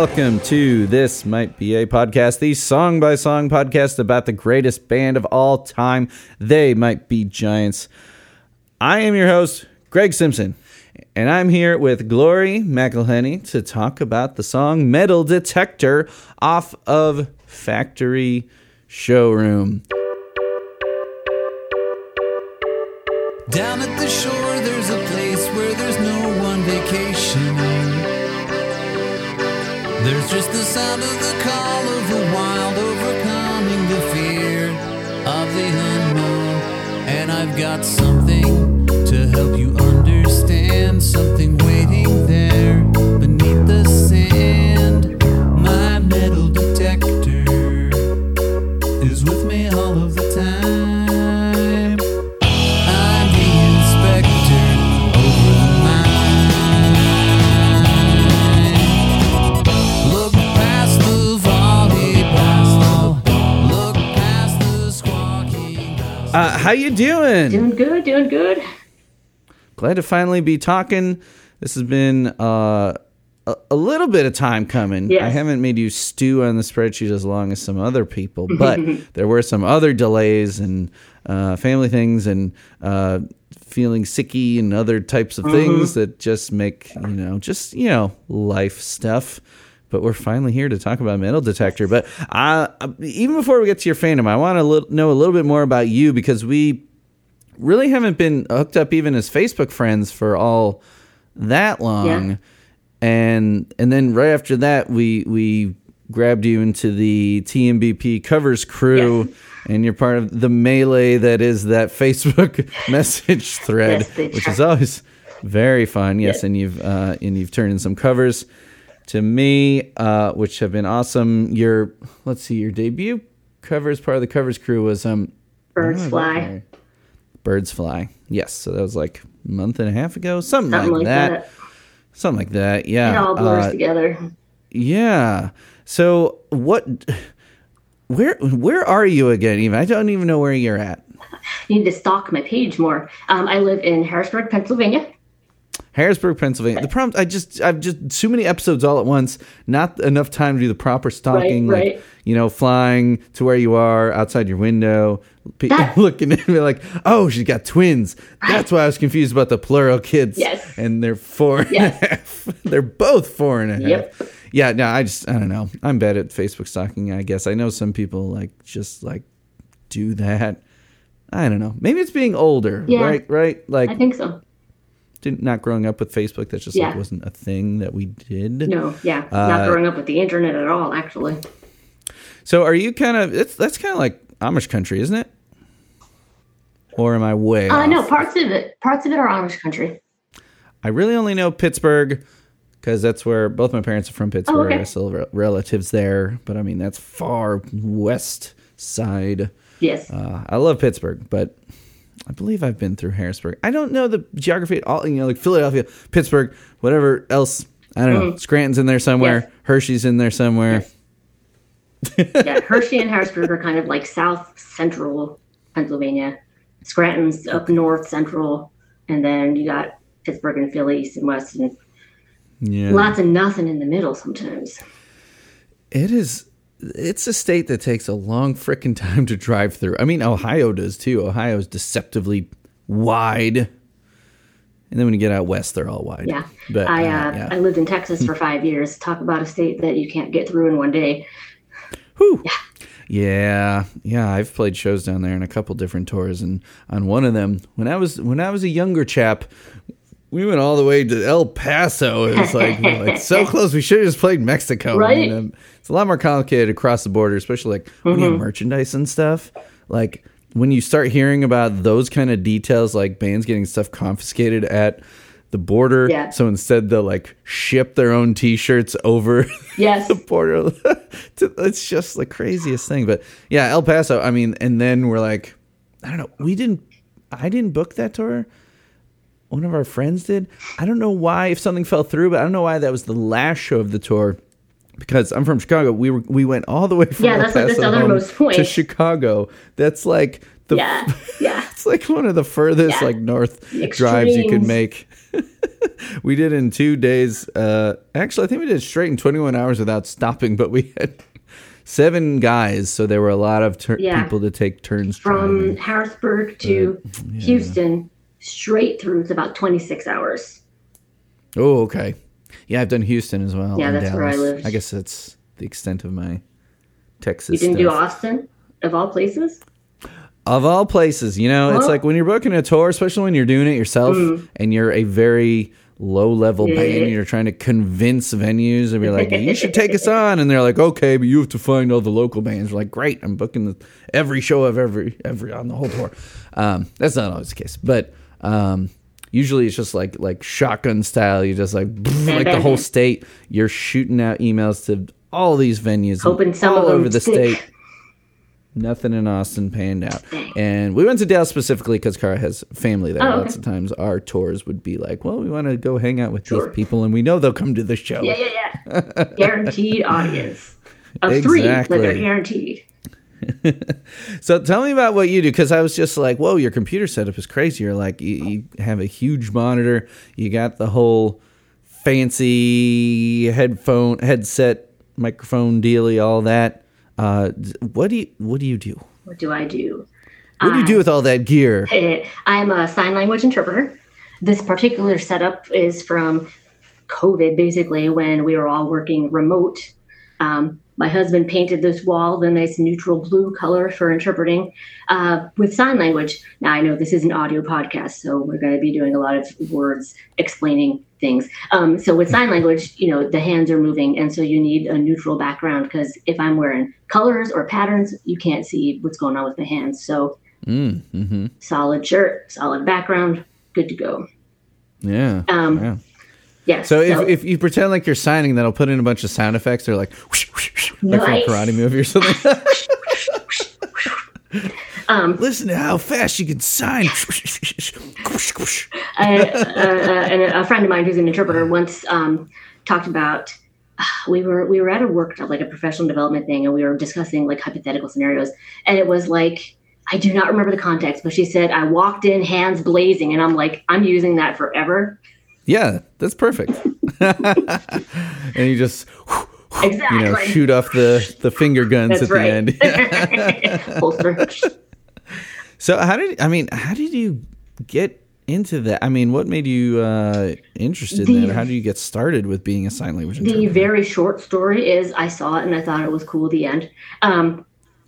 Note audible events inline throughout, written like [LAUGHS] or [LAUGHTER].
Welcome to This Might Be a Podcast, the song by song podcast about the greatest band of all time. They might be giants. I am your host, Greg Simpson, and I'm here with Glory McElhenney to talk about the song Metal Detector off of Factory Showroom. Down at the shore, there's a place where there's no one vacationing. There's just the sound of the call of the wild, overcoming the fear of the unknown. And I've got something to help you understand, something waiting how you doing? Doing good, doing good. Glad to finally be talking. This has been uh, a, a little bit of time coming. Yes. I haven't made you stew on the spreadsheet as long as some other people, [LAUGHS] but there were some other delays and uh, family things and uh, feeling sicky and other types of things that just make, you know, just, you know, life stuff. But we're finally here to talk about Metal Detector. But uh, even before we get to your fandom, I want to li- know a little bit more about you because we really haven't been hooked up even as Facebook friends for all that long. Yeah. And and then right after that we we grabbed you into the TMBP covers crew Yes. and you're part of the melee that is that Facebook [LAUGHS] message thread, Yes, which is always very fun. Yes, Yes. and you've uh, and you've turned in some covers to me, uh, which have been awesome. Your let's see, your debut covers part of the covers crew was um Birds fly. Birds fly. Yes. So that was like a month and a half ago, something, Something like, like that. that. Something like that. Yeah. It all blurs Uh, together. yeah. So what? Where where are you again? Even I don't even know where you're at. [LAUGHS] You need to stalk my page more. Um, I live in Harrisburg, Pennsylvania. Harrisburg, Pennsylvania. The problem, I just, I've just too many episodes all at once. Not enough time to do the proper stalking, Right, like right. you know, flying to where you are outside your window, pe- That- [LAUGHS] looking at me like, oh, she's got twins. That's why I was confused about the plural kids. Yes. and they're four and a Yes. half. [LAUGHS] They're both four and a half. Yep. Yeah, no, I just, I don't know. I'm bad at Facebook stalking. I guess I know some people like just like do that. I don't know. Maybe it's being older, Yeah. right? Right? Like I think so. Didn't not growing up with Facebook. That just like wasn't a thing that we did. No, yeah. Uh, Not growing up with the internet at all, actually. So are you kind of? It's that's kind of like Amish country, isn't it? Or am I way? Uh, off? no, parts of it, parts of it are Amish country. I really only know Pittsburgh because that's where both my parents are from. Pittsburgh. okay. I still have relatives there, but I mean that's far west side. Yes. Uh, I love Pittsburgh, but I believe I've been through Harrisburg. I don't know the geography at all. You know, like Philadelphia, Pittsburgh, whatever else. I don't know. Mm. Scranton's in there somewhere. Yes. Hershey's in there somewhere. yeah, Hershey and Harrisburg are kind of like south central Pennsylvania. Scranton's up north central, and then you got Pittsburgh and Philly, east and west, and Yeah. lots of nothing in the middle sometimes. It is. It's a state that takes a long frickin' time to drive through. I mean, Ohio does too. Ohio is deceptively wide, and then when you get out west, they're all wide. Yeah. but I uh, uh, yeah. I lived in Texas for five years. Talk about a state that you can't get through in one day. Whew. Yeah, yeah. I've played shows down there in a couple different tours, and on one of them, when I was when I was a younger chap, we went all the way to El Paso. It was like, like so [LAUGHS] close. We should have just played Mexico. Right? um, a lot more complicated across the border, especially like when Mm-hmm. you have merchandise and stuff. Like when you start hearing about those kind of details, like bands getting stuff confiscated at the border. Yeah. So instead, they'll like ship their own T-shirts over Yes. [LAUGHS] the border. [LAUGHS] it's just the craziest thing. But yeah, El Paso. I mean, and then we're like, I don't know. We didn't. I didn't book that tour. One of our friends did. I don't know why. If something fell through, but I don't know why that was the last show of the tour. Because I'm from Chicago, we were we went all the way from Yeah, El that's like the Paso southernmost point. to Chicago. That's like the yeah. [LAUGHS] Yeah. it's like one of the furthest Yeah. like north The drives you can make. [LAUGHS] we did in two days. Uh, actually, I think we did straight in 21 hours without stopping, but we had seven guys, so there were a lot of tur- Yeah. people to take turns From driving. Harrisburg to Houston, straight through, it's about 26 hours. Oh, okay. Yeah, I've done Houston as well. Yeah, that's where I Dallas. lived. I guess that's the extent of my Texas. You didn't do. Austin, of all places? Of all places, you know, it's like when you're booking a tour, especially when you're doing it yourself and you're a very low level Mm. Yeah. band, and you're trying to convince venues and be like, you should take us [LAUGHS] on. And they're like, okay, but you have to find all the local bands. We're like, great, I'm booking the, every show of every, every, on the whole tour. Um, that's not always the case, but, um, usually it's just like, like shotgun style. You just like, [LAUGHS] like the whole state, you're shooting out emails to all these venues Hoping some all over the stick. state. Nothing in Austin panned out. And we went to Dallas specifically because Cara has family there. Oh, okay. Lots of times our tours would be like, well, we want to go hang out with Sure. these people and we know they'll come to the show. Yeah, yeah, yeah. [LAUGHS] guaranteed audience of three that Exactly. are guaranteed. [LAUGHS] So tell me about what you do because I was just like, whoa, your computer setup is crazy. You're like, you, you have a huge monitor, you got the whole fancy headphone, headset, microphone dealy, all that. Uh, what do you what do you do? What do I do? What do you do with all that gear? [LAUGHS] I'm a sign language interpreter. This particular setup is from COVID, basically, when we were all working remote. Um, my husband painted this wall the nice neutral blue color for interpreting uh, with sign language. Now, I know this is an audio podcast, so we're going to be doing a lot of words explaining things. Um, so, with sign language, you know, the hands are moving, and so you need a neutral background because if I'm wearing colors or patterns, you can't see what's going on with the hands. So, Mm, hmm solid shirt, solid background, good to go. Yeah. Um, yeah. Yes. So if, if you pretend like you're signing, then I'll put in a bunch of sound effects They're like, whoosh, whoosh, like from a karate movie or something. [LAUGHS] um, Listen to how fast you can sign. [LAUGHS] I, uh, uh, and a friend of mine who's an interpreter once um, talked about we were we were at a workshop like a professional development thing and we were discussing like hypothetical scenarios and it was like I do not remember the context but she said I walked in hands blazing and I'm like I'm using that forever yeah, that's perfect. [LAUGHS] and you just, exactly you know, shoot off the, the finger guns that's at right the end. [LAUGHS] so how did, I mean, how did you get into that? I mean, what made you uh, interested in that? Or how did you get started with being a sign language the very short story is I saw it and I thought it was cool the end um,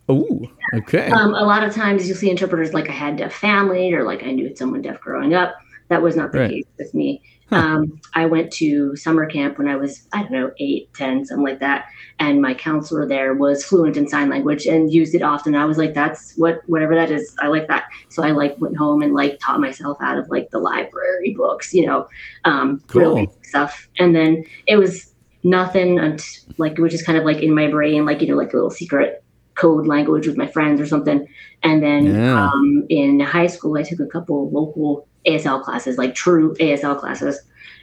Oh, okay. Um, a lot of times you'll see interpreters like I had deaf family or like I knew someone deaf growing up. That was not the Right. case with me. [LAUGHS] Um, I went to summer camp when I was, I don't know, eight, 10, something like that. And my counselor there was fluent in sign language and used it often. I was like, that's what, whatever that is. I like that. So I like went home and like taught myself out of like the library books, you know, um, Cool. stuff. And then it was nothing and like, it was just kind of like in my brain, like, you know, like a little secret code language with my friends or something. And then Yeah. um, in high school, I took a couple local ASL classes, like true ASL classes.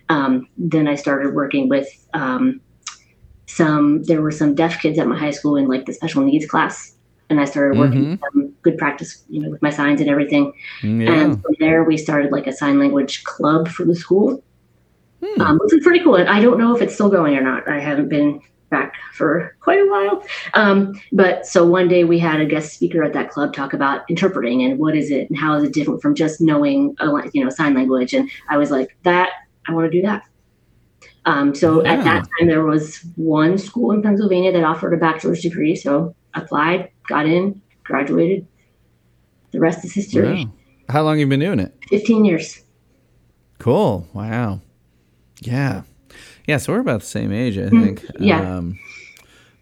Um, then I started working with um, some, there were some deaf kids at my high school in like the special needs class. And I started working with them, good practice, you know, with my signs and everything. yeah. And from there, we started like a sign language club for the school, um, which was pretty cool. And I don't know if it's still going or not. I haven't been back for quite a while. Um, but so one day we had a guest speaker at that club talk about interpreting and what is it and how is it different from just knowing, a, you know, sign language. And I was like, that I want to do that. Um, so Yeah. at that time, there was one school in Pennsylvania that offered a bachelor's degree. So applied, got in, graduated. The rest is history. Wow. How long have you been doing it? 15 years. Cool. Wow. Yeah. Yeah. So we're about the same age, I think. Mm-hmm. yeah. Um,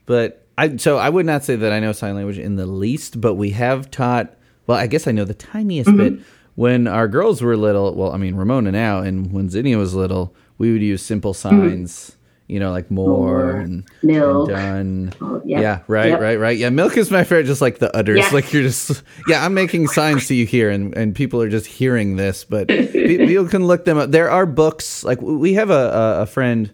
but I so I would not say that I know sign language in the least, but we have taught. Well, I guess I know the tiniest Mm-hmm. bit. When our girls were little, well, I mean Ramona now, and when Zinnia was little, we would use simple signs. You know, like more, More, and, milk. and done. Oh, yep, Yeah, right, yep. right, right. Yeah, milk is my favorite. Just like the udders, Yes. like you're just. Yeah, I'm making signs to you here, and and people are just hearing this, but [LAUGHS] pe- people can look them up. There are books. Like we have a a, friend,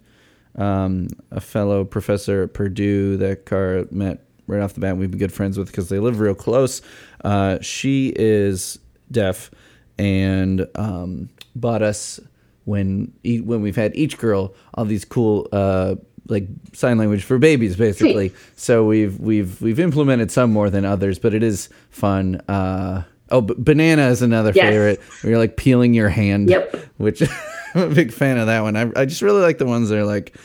um, a fellow professor at Purdue that Cara met right off the bat. We've been good friends with because they live real close. Uh, she is deaf and um, bought us when e- when we've had each girl all these cool uh, like sign language for babies basically. [LAUGHS] So we've we've we've implemented some more than others, but it is fun. Uh, oh, b- banana is another Yes. favorite. Where you're like peeling your hand. Yep. Which [LAUGHS] I'm a big fan of that one. I I just really like the ones that are like.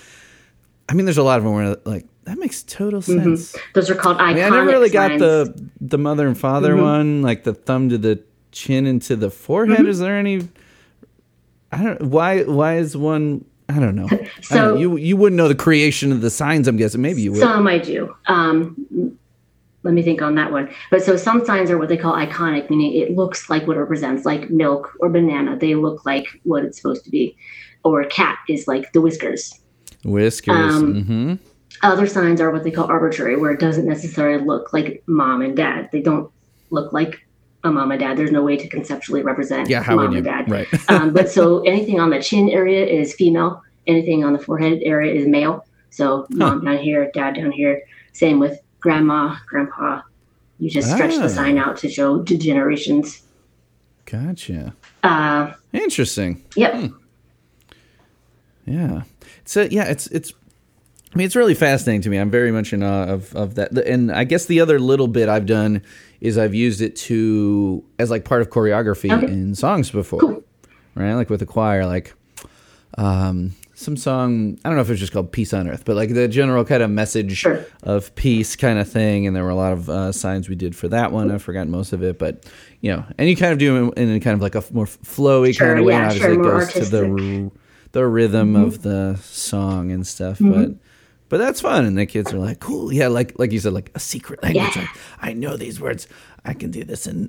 I mean, there's a lot of them where like that makes total sense. Those are called iconic I mean, I never really got the the mother and father Mm-hmm. one, like the thumb to the chin and to the forehead. Mm-hmm. Is there any? I don't. Why? Why is one? I don't know. I don't So- know. you you wouldn't know the creation of the signs. I'm guessing. Maybe you would. Some I do. Um, let me think on that one. But so some signs are what they call iconic, meaning it looks like what it represents, like milk or banana. They look like what it's supposed to be. Or cat is like the whiskers. Whiskers. Um, hmm Other signs are what they call arbitrary, where it doesn't necessarily look like mom and dad. They don't look like a mom and dad. There's no way to conceptually represent Yeah. How mom would you? and dad. Right. [LAUGHS] um, but so anything on the chin area is female. Anything on the forehead area is male. So mom down here, dad down here. Same with grandma, grandpa. You just stretch Ah. the sign out to show to generations. gotcha. Uh, Interesting. yep. Yeah. So yeah, it's it's. I mean, it's really fascinating to me. I'm very much in awe of of that. And I guess the other little bit I've done is I've used it to as like part of choreography Okay. in songs before, Cool. right? Like with the choir, like um some song. I don't know if it's just called "Peace on Earth," but like the general kind of message Sure. of peace kind of thing. And there were a lot of uh, signs we did for that one. I've forgotten most of it, but you know, and you kind of do it in a kind of like a more flowy Sure, kind of way. yeah, and sure, obviously, it goes to the artistic. r- the rhythm of the song and stuff, but. But that's fun, and the kids are like, "Cool, yeah!" Like, like you said, like a secret language. Yeah. Like, I know these words. I can do this, and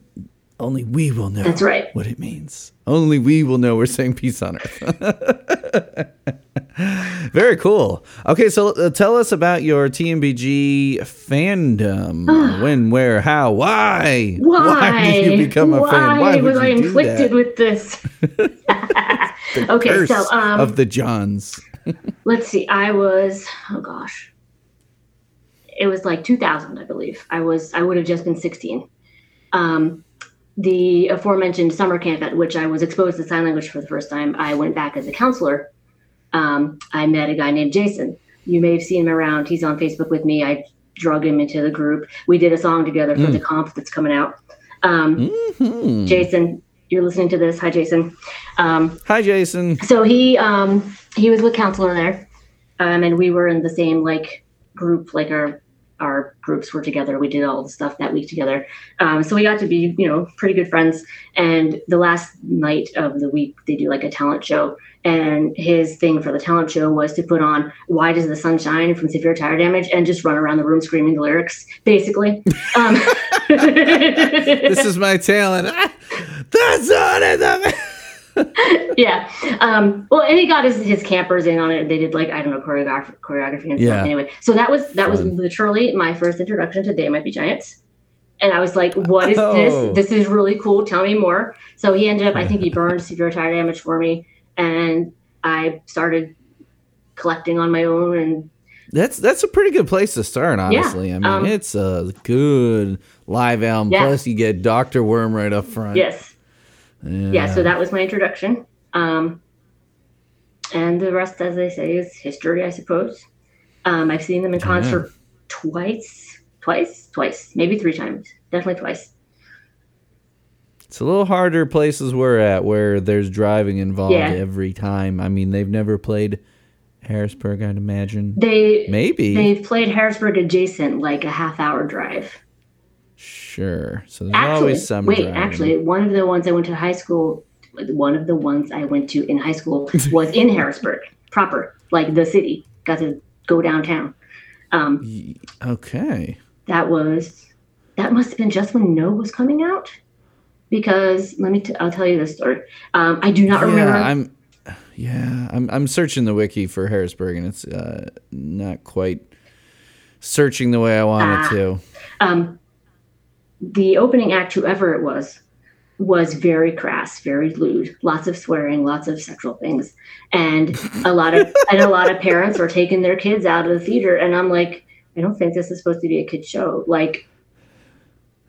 only we will know. That's right. What it means. Only we will know we're saying peace on earth. [LAUGHS] Very cool. Okay, so uh, tell us about your TMBG fandom. [SIGHS] when, where, how, why? Why? did you become a Why fan? Why was I inflicted with this? [LAUGHS] [LAUGHS] okay, Curse so um, of the Johns. Let's see. I was oh gosh, it was like 2000, I believe. I was I would have just been 16. Um, the aforementioned summer camp at which I was exposed to sign language for the first time, I went back as a counselor. Um, I met a guy named Jason. You may have seen him around. He's on Facebook with me. I drug him into the group. We did a song together for the comp that's coming out. Um, Hmm. Jason, you're listening to this. Hi, Jason. Um, Hi, Jason. so he um he was with counselor there. Um and we were in the same like group like our our groups were together. We did all the stuff that week together. Um so we got to be you know pretty good friends. And the last night of the week they do like a talent show. And his thing for the talent show was to put on why does the sun shine from severe tire damage and just run around the room screaming the lyrics basically. Um [LAUGHS] This is my talent. [LAUGHS] Ah, That's on it. [LAUGHS] yeah. Um, well, and he got his, his campers in on it. They did like I don't know choreography, choreography and Yeah. stuff. Anyway, so that was that was literally my first introduction to They Might Be Giants, and I was like, "What is Oh. this? This is really cool. Tell me more." So he ended up. I think he [LAUGHS] burned severe tire damage for me, and I started collecting on my own and That's that's a pretty good place to start, honestly. I mean, um, it's a good live album. Yeah. Plus, you get Doctor Worm right up front. yes, Yeah. yeah. So that was my introduction. Um, and the rest, as they say, is history, I suppose. Um, I've seen them in concert twice, twice, twice, maybe three times, definitely twice. It's a little harder places we're at where there's driving involved Yeah. every time. I mean, they've never played Harrisburg, I'd imagine. They Maybe. they've played Harrisburg adjacent, like a half hour drive. Sure. So there's Actually, always some wait, driving. actually, one of the ones I went to high school one of the ones I went to in high school [LAUGHS] was in Harrisburg proper, like the city. Got to go downtown. Um, Okay. that was that must have been just when No was coming out, because let me t- I'll tell you this story. Um, I do not remember. Yeah, I'm. Yeah, I'm. I'm searching the wiki for Harrisburg, and it's uh, not quite searching the way I want Ah. it to. um, the opening act, whoever it was, was very crass, very lewd, lots of swearing, lots of sexual things, and a lot of [LAUGHS] and a lot of parents were taking their kids out of the theater, and I'm like, I don't think this is supposed to be a kid show, like.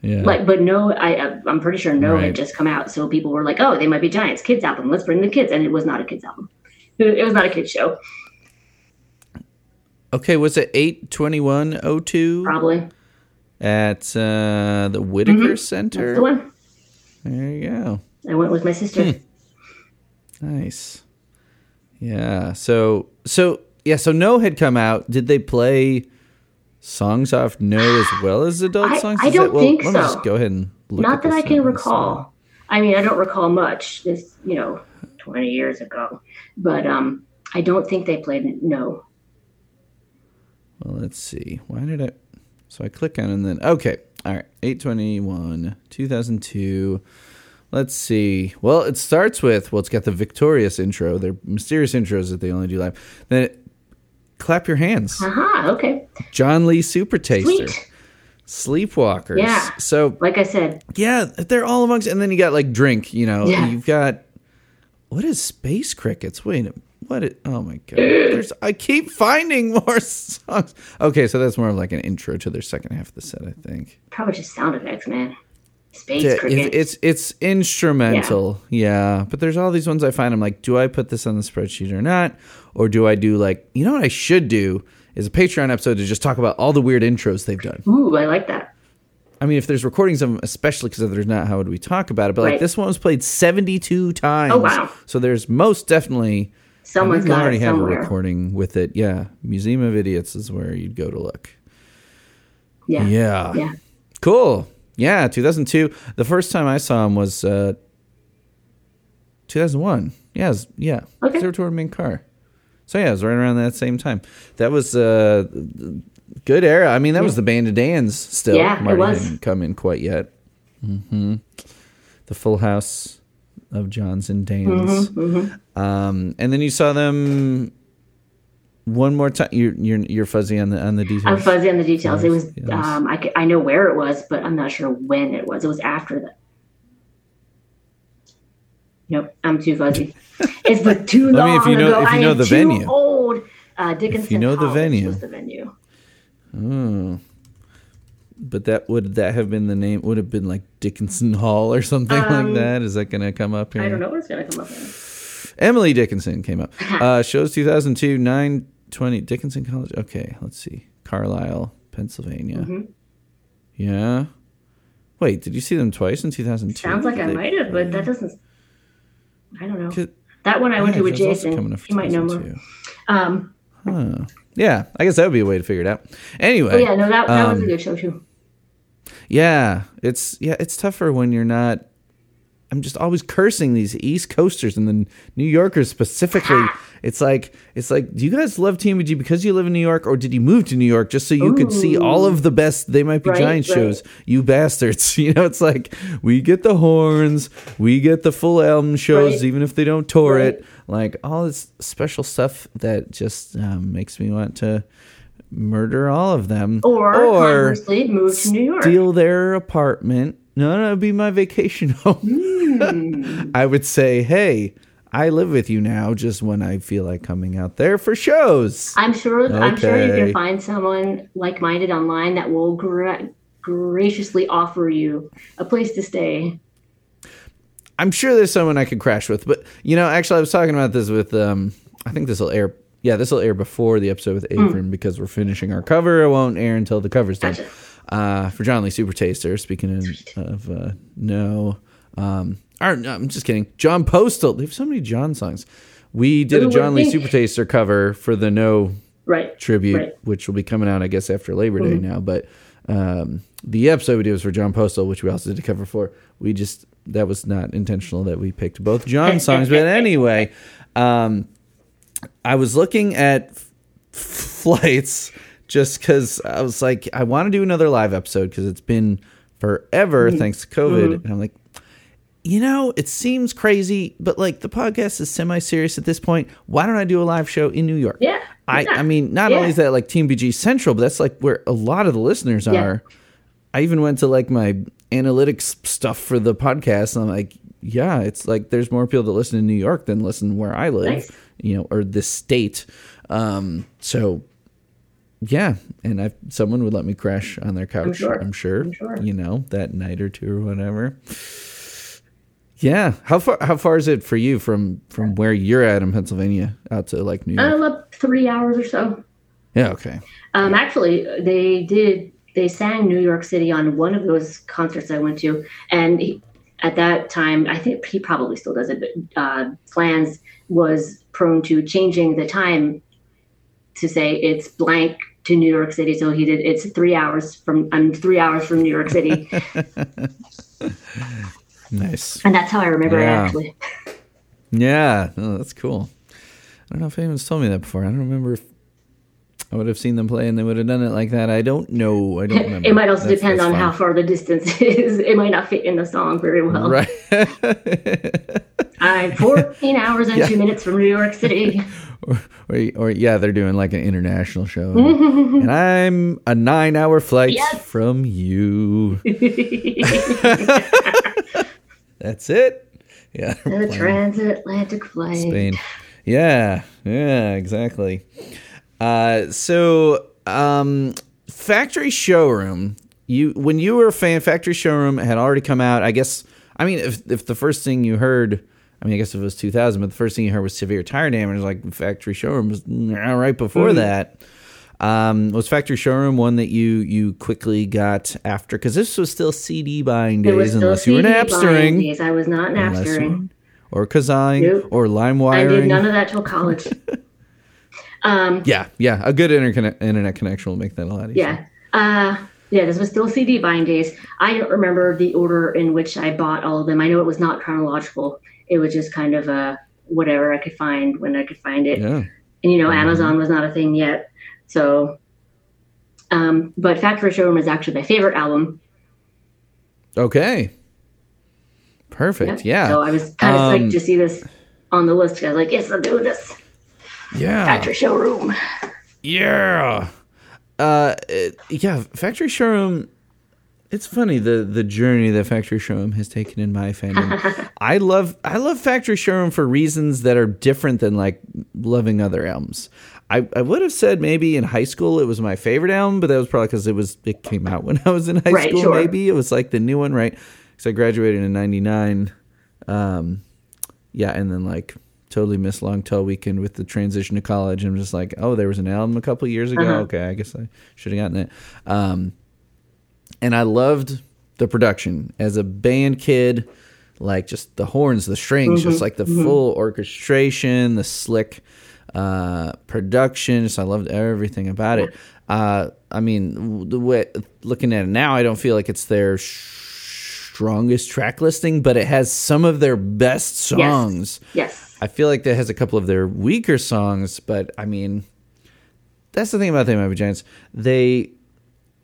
Yeah. Like, but no, I I'm pretty sure no Right. had just come out, so people were like, "Oh, they might be giants, kids album. Let's bring the kids." And it was not a kids album. It it was not a kids show, okay. Was it eight twenty one oh two probably. At uh, the Whitaker Mm-hmm. That's Center? the one. There you go. I went with my sister. Hmm. Nice. Yeah. So so yeah. So No had come out. Did they play songs off No as well as adult I- songs? I don't well, think so. just go ahead and look. Not at that I can recall. I mean, I don't recall much. This, you know, 20 years ago. But um, I don't think they played. No. Well, let's see. Why did I? So I click on it and then okay. All right. Eight twenty one, two thousand two. Let's see. Well, it starts with well, it's got the victorious intro. They're mysterious intros that they only do live. Then it, clap your hands. Aha. Okay. John Lee Super Taster. Sweet. Sleepwalkers. Yeah. So Like I said, yeah, they're all amongst, and then you got like drink. You know, Yeah. you've got what is space crickets? Wait, a- what? It, oh my god! There's, I keep finding more [LAUGHS] songs. Okay, so that's more of like an intro to their second half of the set, I think. probably just sound effects, man. Space Yeah, cricket. it's, it's instrumental, yeah. But there's all these ones I find. I'm like, do I put this on the spreadsheet or not, or do I do like, you know what I should do is a Patreon episode to just talk about all the weird intros they've done. Ooh, I like that. I mean, if there's recordings of them, especially because if there's not, how would we talk about it? But like this one was played 72 times. Oh, wow. So there's most definitely. Someone's got already it have somewhere. a recording with it. Yeah, Museum of Idiots is where you'd go to look. Yeah. Yeah. Yeah. Cool. Yeah, 2002. The first time I saw him was uh, 2001. Yeah, was- yeah. Okay. Were touring Mink Car. So yeah, it was right around that same time. That was uh, good era. I mean, that was the band of Dan's still. Yeah, it Marty was. hadn't come in quite yet. Mm-hmm. The Full House of Johns and Dan's. Mm-hmm, Um, and then you saw them one more time. You're you're you're fuzzy on the on the details. I'm fuzzy on the details. It was, Yes. um, I, I know where it was, but I'm not sure when it was. It was after that. Nope, I'm too fuzzy. [LAUGHS] it's but too long me- if you know- ago. if you I know am the too venue. old. Uh, Dickinson know the venue. was the venue. Oh. But that would that have been the name? Would have been like Dickinson [LAUGHS] Hall or something like that? Is that going to come up here? Um, I don't know what it's gonna come up with. Emily Dickinson came up. Uh, shows 2002, 920. Dickinson College. Okay, let's see. Carlisle, Pennsylvania. Mm-hmm. Yeah. Wait, did you see them twice in 2002? Sounds like I They- might have, but that doesn't. I don't know. That one I went yeah, to with was Jason. coming up for He might know more. Um, Huh. Yeah, I guess that would be a way to figure it out. Anyway. but yeah, no, that, that was um, a good show too. Yeah, it's yeah, it's tougher when you're not. I'm just always cursing these East Coasters and the New Yorkers specifically. [LAUGHS] It's like it's like, do you guys love TMG because you live in New York, or did you move to New York just so you could see all of the best They Might Be Right, Giants right. shows? You bastards! [LAUGHS] You know, it's like we get the horns, we get the full album shows, Right. even if they don't tour it. Like all this special stuff that just um, makes me want to murder all of them, Or, conversely, move to New York. steal their apartment. No, no, it'd be my vacation [LAUGHS] home. Hmm. I would say, hey, I live with you now just when I feel like coming out there for shows. I'm sure. I'm sure you can find someone like-minded online that will gra- graciously offer you a place to stay. I'm sure there's someone I could crash with, but you know, actually, I was talking about this with. Um, I think this will air. Yeah, this will air before the episode with Avram because we're finishing our cover. It won't air until the cover's done. Gotcha. Uh, for John Lee Super Taster. Speaking of, of uh, no, um, or, no, I'm just kidding. John Postal. They have so many John songs. We did Who a John Lee think? Super Taster cover for the No Right. tribute, Right. Mm-hmm. which will be coming out, I guess, after Labor Day now. But um, the episode we did was for John Postal, which we also did a cover for. We just that was not intentional that we picked both John [LAUGHS] songs. but anyway, um, I was looking at f- flights just because I was like, I want to do another live episode because it's been forever mm-hmm. thanks to COVID, mm-hmm. and I'm like, you know, it seems crazy, but like the podcast is semi serious at this point. Why don't I do a live show in New York? Yeah, I, yeah, I mean, not yeah. only is that like TMBG Central, but that's like where a lot of the listeners Yeah. are. I even went to like my analytics stuff for the podcast, and I'm like, yeah, it's like there's more people that listen in New York than listen where I live, Nice. You know, or this state. Um, so yeah, and I someone would let me crash on their couch. sure. I'm sure. I'm sure. You know, that night or two or whatever. Yeah. How far how far is it for you from from where you're at in Pennsylvania out to like New York? Uh, about three hours or so. yeah, okay. Um, actually, they did. They sang New York City on one of those concerts I went to, and he, at that time, I think he probably still does it. But uh, Flans was prone to changing the time to say it's blank to New York City, so he did. It's three hours from. I'm three hours from New York City, [LAUGHS] Nice. and that's how I remember Yeah. it. Actually, Yeah, oh, that's cool. I don't know if anyone's told me that before. I don't remember if I would have seen them play and they would have done it like that. I don't know. I don't [LAUGHS] remember. it might also That's- depend that's on how far the distance [LAUGHS] is. It might not fit in the song very well. Right. I'm [LAUGHS] 14 hours and two minutes from New York City. [LAUGHS] or, or yeah, they're doing like an international show, [LAUGHS] and I'm a nine-hour flight Yes. from you. That's it. Yeah. The transatlantic flight. Spain. Yeah. Yeah. Exactly. Uh, so, um, Factory Showroom. You when you were a fan, Factory Showroom had already come out. I guess. I mean, if if the first thing you heard. I mean, I guess it was 2000, but the first thing you heard was severe tire damage. Like Factory Showroom was right before that. Um, was Factory Showroom one that you you quickly got after? Because this was still CD buying days, unless you were CD Napstering, days. I was not Napstering. or Kazaaing, Nope. or LimeWire. I did none of that till college. [LAUGHS] um, Yeah, yeah, a good internet connection will make that a lot easier. yeah. Uh, yeah, this was still CD buying days. I don't remember the order in which I bought all of them. I know it was not chronological. It was just kind of uh, whatever I could find when I could find it. Yeah. and you know amazon was not a thing yet so um, but factory showroom is actually my favorite album Okay. Perfect. Yeah. so i was kind of Um, psyched to see this on the list i was like yes i'll do this yeah. factory showroom Yeah. Uh, it- yeah. Factory Showroom. It's funny the the journey that Factory Showroom has taken in my fandom. [LAUGHS] I love I love Factory Showroom for reasons that are different than like loving other albums. I, I would have said maybe in high school it was my favorite album, but that was probably because it was it came out when [LAUGHS] I was in high Right, school. sure. Maybe it was like the new one, right? Because I graduated in '99. Um, yeah, and then like totally missed Long Tall Weekend with the transition to college. I'm just like, oh, there was an album a couple years ago. Uh-huh. Okay, I guess I should have gotten it. Um, and I loved the production as a band kid, like just the horns, the strings, just like the full orchestration, the slick uh, production. I loved everything about it. Uh, I mean, the way looking at it now, I don't feel like it's their strongest track listing, but it has some of their best songs. yes I feel like that has a couple of their weaker songs, but I mean, that's the thing about the Mighty Giants. They,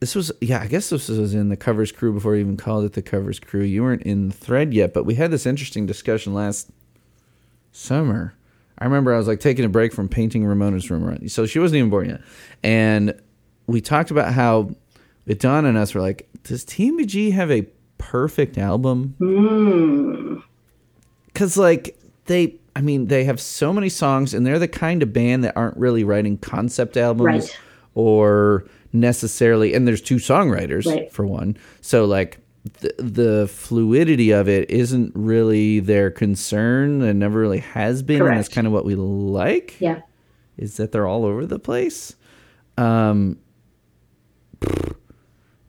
this was, yeah, I guess this was in the covers crew before we even called it the covers crew. You weren't in the thread yet, but we had this interesting discussion last summer. I remember I was like taking a break from painting Ramona's room. So she wasn't even born yet. And we talked about how it dawned on us, we're like, does TMBG have a perfect album? Hmm. because like they i mean they have so many songs and they're the kind of band that aren't really writing concept albums Right. or necessarily and there's two songwriters Right. for one so like the, the fluidity of it isn't really their concern and never really has been and that's kind of what we like yeah is that they're all over the place. Um,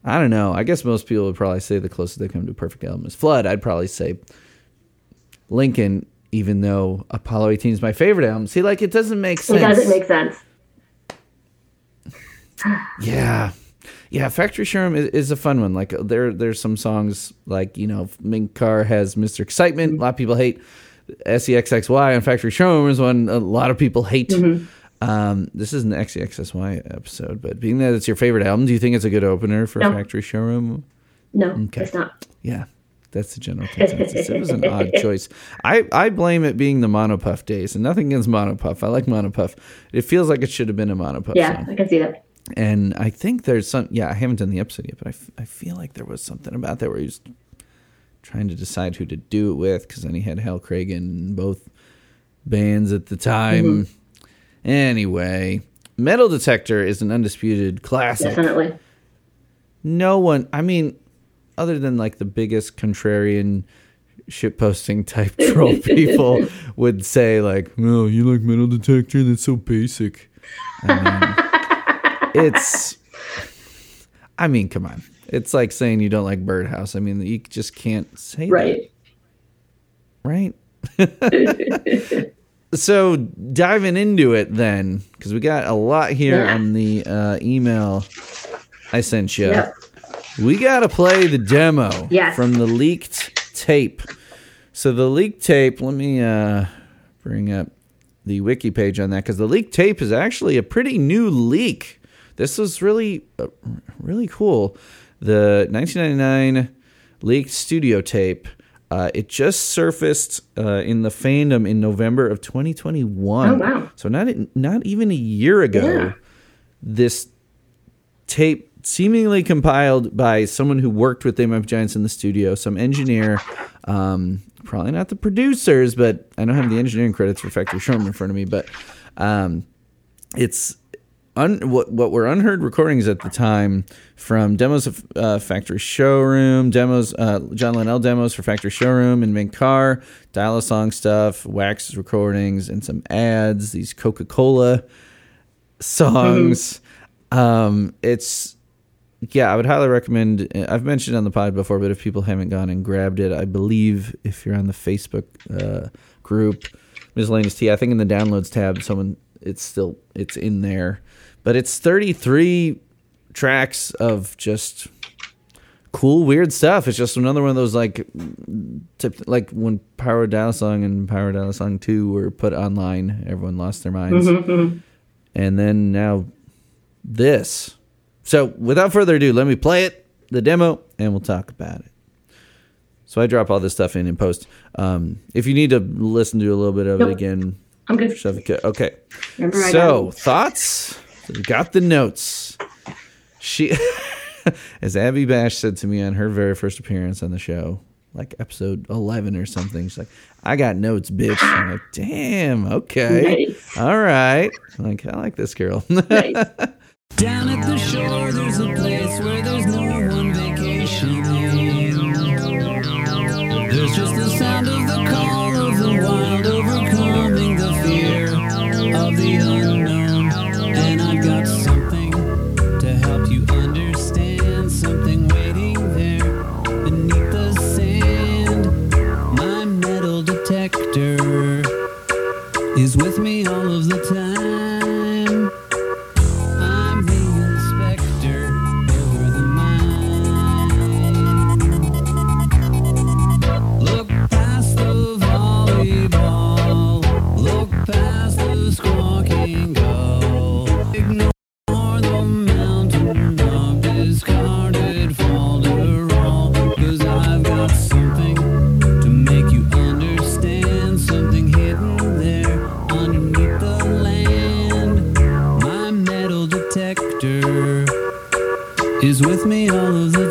I don't know. I guess most people would probably say the closest they come to a perfect album is Flood. I'd probably say Lincoln, even though Apollo 18 is my favorite album. See, like it doesn't make sense. it doesn't make sense Yeah. Yeah, Factory Showroom is, is a fun one. Like there, there's some songs like you know, Mink Car has Mr. Xcitement. A lot of people hate. SEXXY on Factory Showroom is one a lot of people hate. Um, this is an SEXXY episode, but being that it's your favorite album, do you think it's a good opener for No. Factory Showroom? No, Okay. it's not. Yeah, that's the general consensus. it was an [LAUGHS] odd choice. I, I blame it being the Monopuff days, and nothing against Monopuff. I like Monopuff. It feels like it should have been a Monopuff Yeah, song. I can see that. And I think there's some, yeah, I haven't done the episode yet, but I, f- I feel like there was something about that where he was trying to decide who to do it with because then he had Hal Cragin in both bands at the time. Mm-hmm. Anyway, Metal Detector is an undisputed classic Definitely. no one i mean other than like the biggest contrarian shit posting type [LAUGHS] troll people would say like oh you like metal detector that's so basic I mean, it's i mean come on it's like saying you don't like birdhouse i mean you just can't say that Right. right? [LAUGHS] so diving into it then, because we got a lot here Yeah. on the uh, email I sent you. Yep. We got to play the demo Yes. from the leaked tape. So the leaked tape, let me uh, bring up the wiki page on that because the leaked tape is actually a pretty new leak. This was really, uh, really cool. The 1999 leaked studio tape. Uh, it just surfaced uh, in the fandom in November of 2021. Oh, wow. So not not even a year ago. Yeah. This tape seemingly compiled by someone who worked with the MF Giants in the studio, some engineer, um, probably not the producers, but I don't have the engineering credits for Factory Showroom in front of me, but um, it's un, what what were unheard recordings at the time from demos of uh, Factory Showroom, demos, uh, John Linnell demos for Factory Showroom and Mink Car, dial a song stuff, wax recordings, and some ads. These Coca Cola songs. [LAUGHS] Um, it's yeah, I would highly recommend. I've mentioned on the pod before, but if people haven't gone and grabbed it, I believe if you're on the Facebook uh, group, Miscellaneous T, I think in the downloads tab, someone it's still it's in there, but it's 33 tracks of just cool, weird stuff. It's just another one of those like, tip, like when Power Dial Song and Power Dial Song Two were put online, everyone lost their minds, and then now this. So without further ado, let me play it, the demo, and we'll talk about it. So I drop all this stuff in in post. Um, if you need to listen to a little bit of it again, I'm good. okay. Remember, So thoughts? Got the notes. She, [LAUGHS] as Abby Bash said to me on her very first appearance on the show, like episode eleven or something. She's like, "I got notes, bitch." I'm like, "Damn, okay, Nice. all right." I'm like, I like this girl. [LAUGHS] nice. Down at the shore, there's a place where there's no one vacationing. There's just the sound of the call of the wild, overcoming is with me all with me all of the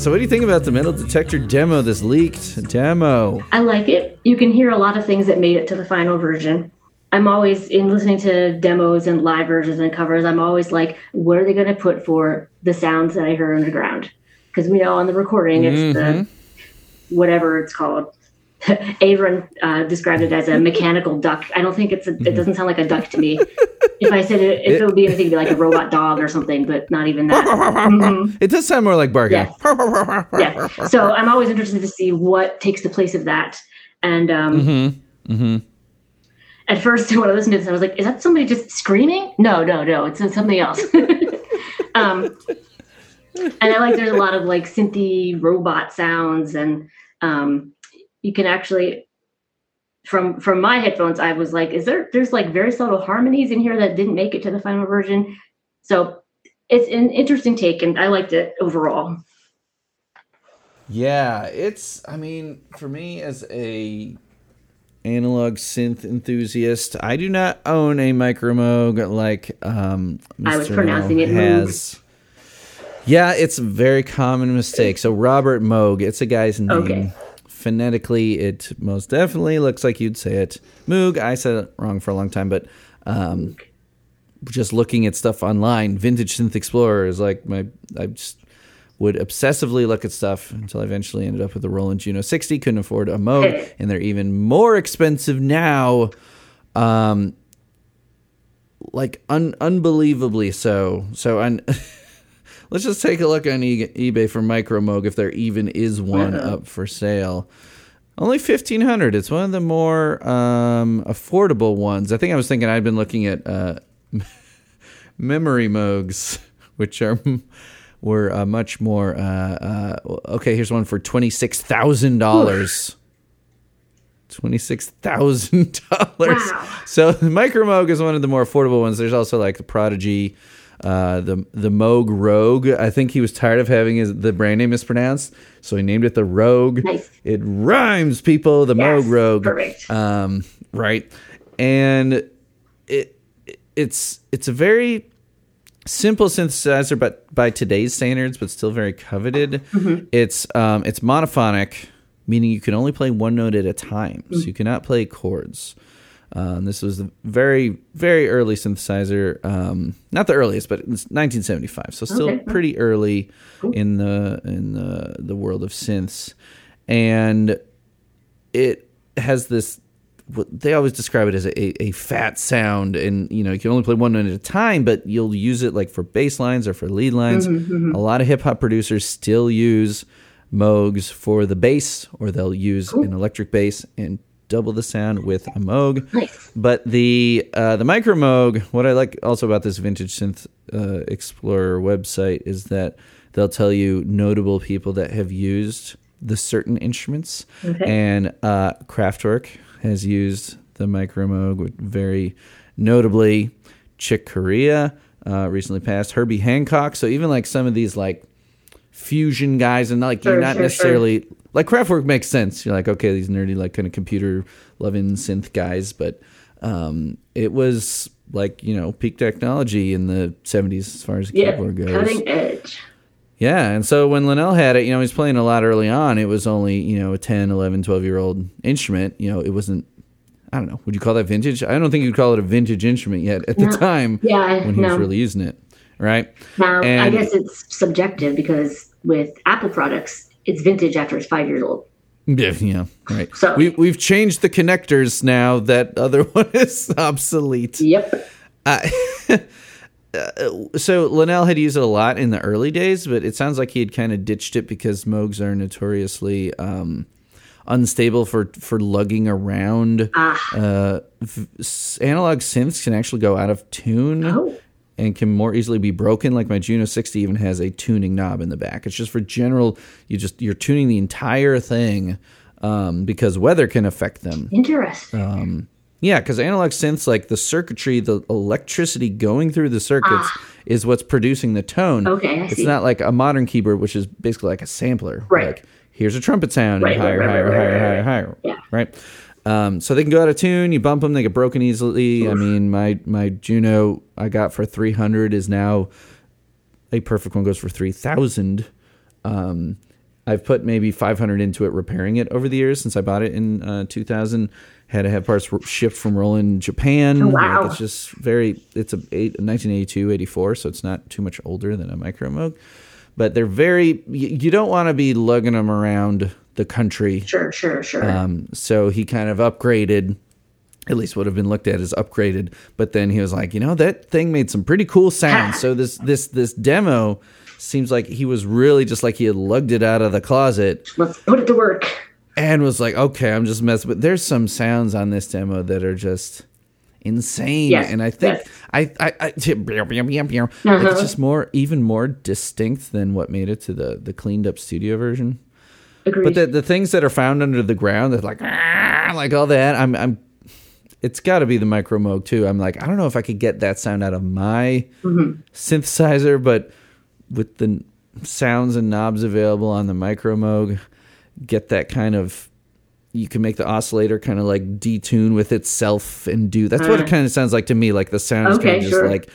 So, what do you think about the metal detector demo? This leaked demo. I like it. You can hear a lot of things that made it to the final version. I'm always in listening to demos and live versions and covers. I'm always like, what are they going to put for the sounds that I hear underground? Because we know on the recording, it's the mm-hmm. whatever it's called. [LAUGHS] Avron uh, described it as a mechanical duck. I don't think it's a, it doesn't sound like a duck to me. if I said it, if it would be anything, be like a robot dog or something, but not even that. Mhm. [LAUGHS] It does sound more like barking. Yeah. yeah. So I'm always interested to see what takes the place of that. And um, Mm-hmm. at first, [LAUGHS] when I listened to this, I was like, "Is that somebody just screaming?" No, no, no. It's something else. um, and I like there's a lot of like synthy robot sounds, and um, you can actually from from my headphones, I was like, "Is there?" There's like very subtle harmonies in here that didn't make it to the final version. So it's an interesting take, and I liked it overall. Yeah, it's. I mean, for me as a analog synth enthusiast, I do not own a Micromoog like um, I was pronouncing Moog it Moog. has. Yeah, it's a very common mistake. So Robert Moog, it's a guy's name. Okay. Phonetically, it most definitely looks like you'd say it. Moog, I said it wrong for a long time, but um, just looking at stuff online, Vintage Synth Explorer is like my. I just would obsessively look at stuff until I eventually ended up with the Roland Juno 60. Couldn't afford a Moog, [LAUGHS] and they're even more expensive now. Um, like un- unbelievably so. So un- [LAUGHS] let's just take a look on e- eBay for Micro Moog if there even is one up for sale. Only fifteen hundred. It's one of the more um, affordable ones. I think I was thinking I'd been looking at uh, [LAUGHS] memory Moogs, [LAUGHS] which are were uh, much more. Uh, uh, okay, here's one for twenty six thousand dollars. Twenty six thousand dollars. Wow. So the [LAUGHS] Micromoog is one of the more affordable ones. There's also like the Prodigy, uh, the the Moog Rogue. I think he was tired of having his the brand name mispronounced, so he named it the Rogue. Nice. It rhymes, people. The Yes, Moog Rogue. perfect. Um, right, and it it's it's a very simple synthesizer, but by today's standards, but still very coveted. It's um, it's monophonic, meaning you can only play one note at a time, so you cannot play chords. Um, this was the very very early synthesizer, um, not the earliest, but it's 1975, so still Okay. pretty early in the in the the world of synths, and it has this they always describe it as a, a fat sound and you know you can only play one note at a time but you'll use it like for bass lines or for lead lines. A lot of hip-hop producers still use moogs for the bass or they'll use an electric bass and double the sound with a moog Nice. but the uh, the micro moog what i like also about this vintage synth uh, explorer website is that they'll tell you notable people that have used the certain instruments Okay. and uh, Kraftwerk has used the Micro Moog very notably. Chick Corea uh, recently passed. Herbie Hancock. So even like some of these like fusion guys and like you're not sure, necessarily like Kraftwerk makes sense. You're like okay, these nerdy like kind of computer loving synth guys, but um, it was like you know peak technology in the 70s as far as Yeah, keyboard goes. cutting edge. Yeah, and so when Linnell had it, you know, he was playing a lot early on. It was only, you know, a 10, 11, 12 year old instrument. You know, it wasn't, I don't know, would you call that vintage? I don't think you'd call it a vintage instrument yet at the time Yeah, when he was really using it, right? Now, I guess it's subjective because with Apple products, it's vintage after it's five years old. Yeah, yeah, right. So- we, we've changed the connectors now. That other [LAUGHS] one is obsolete. Yep. [LAUGHS] so Linnell had used it a lot in the early days, but it sounds like he had kind of ditched it because Moogs are notoriously um, unstable for for lugging around. Ah. Uh, analog synths can actually go out of tune Oh. And can more easily be broken. Like my Juno 60 even has a tuning knob in the back. It's just for general. You just you're tuning the entire thing um, because weather can affect them. Interesting. Uh, Yeah, because analog synths, like the circuitry, the electricity going through the circuits is what's producing the tone. Ah. Okay, I it's see. not like a modern keyboard, which is basically like a sampler. Right. Like, here's a trumpet sound, Right, and higher, right, higher, right, higher, right, higher, right. higher. Yeah. Right. Um, so they can go out of tune. You bump them, they get broken easily. I mean, my my Juno I got for three hundred is now a perfect one goes for three thousand. Um, I've put maybe 500 into it repairing it over the years since I bought it in uh, 2000. Had to have parts shipped from Roland, Japan. Oh, wow. Like, it's just very. It's a eight, 1982, 84, so it's not too much older than a Micro Moog. But they're very. You don't want to be lugging them around the country Sure, sure, sure. um, so he kind of upgraded, at least would have been looked at as upgraded. But then he was like, you know, that thing made some pretty cool sounds. [LAUGHS] so this this this demo seems like he was really just like he had lugged it out of the closet Let's put it to work. and was like, okay, I'm just messing. But there's some sounds on this demo that are just insane. Yes, and I think yes. I I, I like it's just more even more distinct than what made it to the the cleaned up studio version. Agreed. But the the things that are found under the ground, that like "Ah," like all that, I'm I'm. It's got to be the micro moog too. I'm like, I don't know if I could get that sound out of my synthesizer, but with the sounds and knobs available on the micro moog, get that kind of. You can make the oscillator kind of like detune with itself and do. That's what it kind of sounds like to me. Like the sound is kind of just sure. like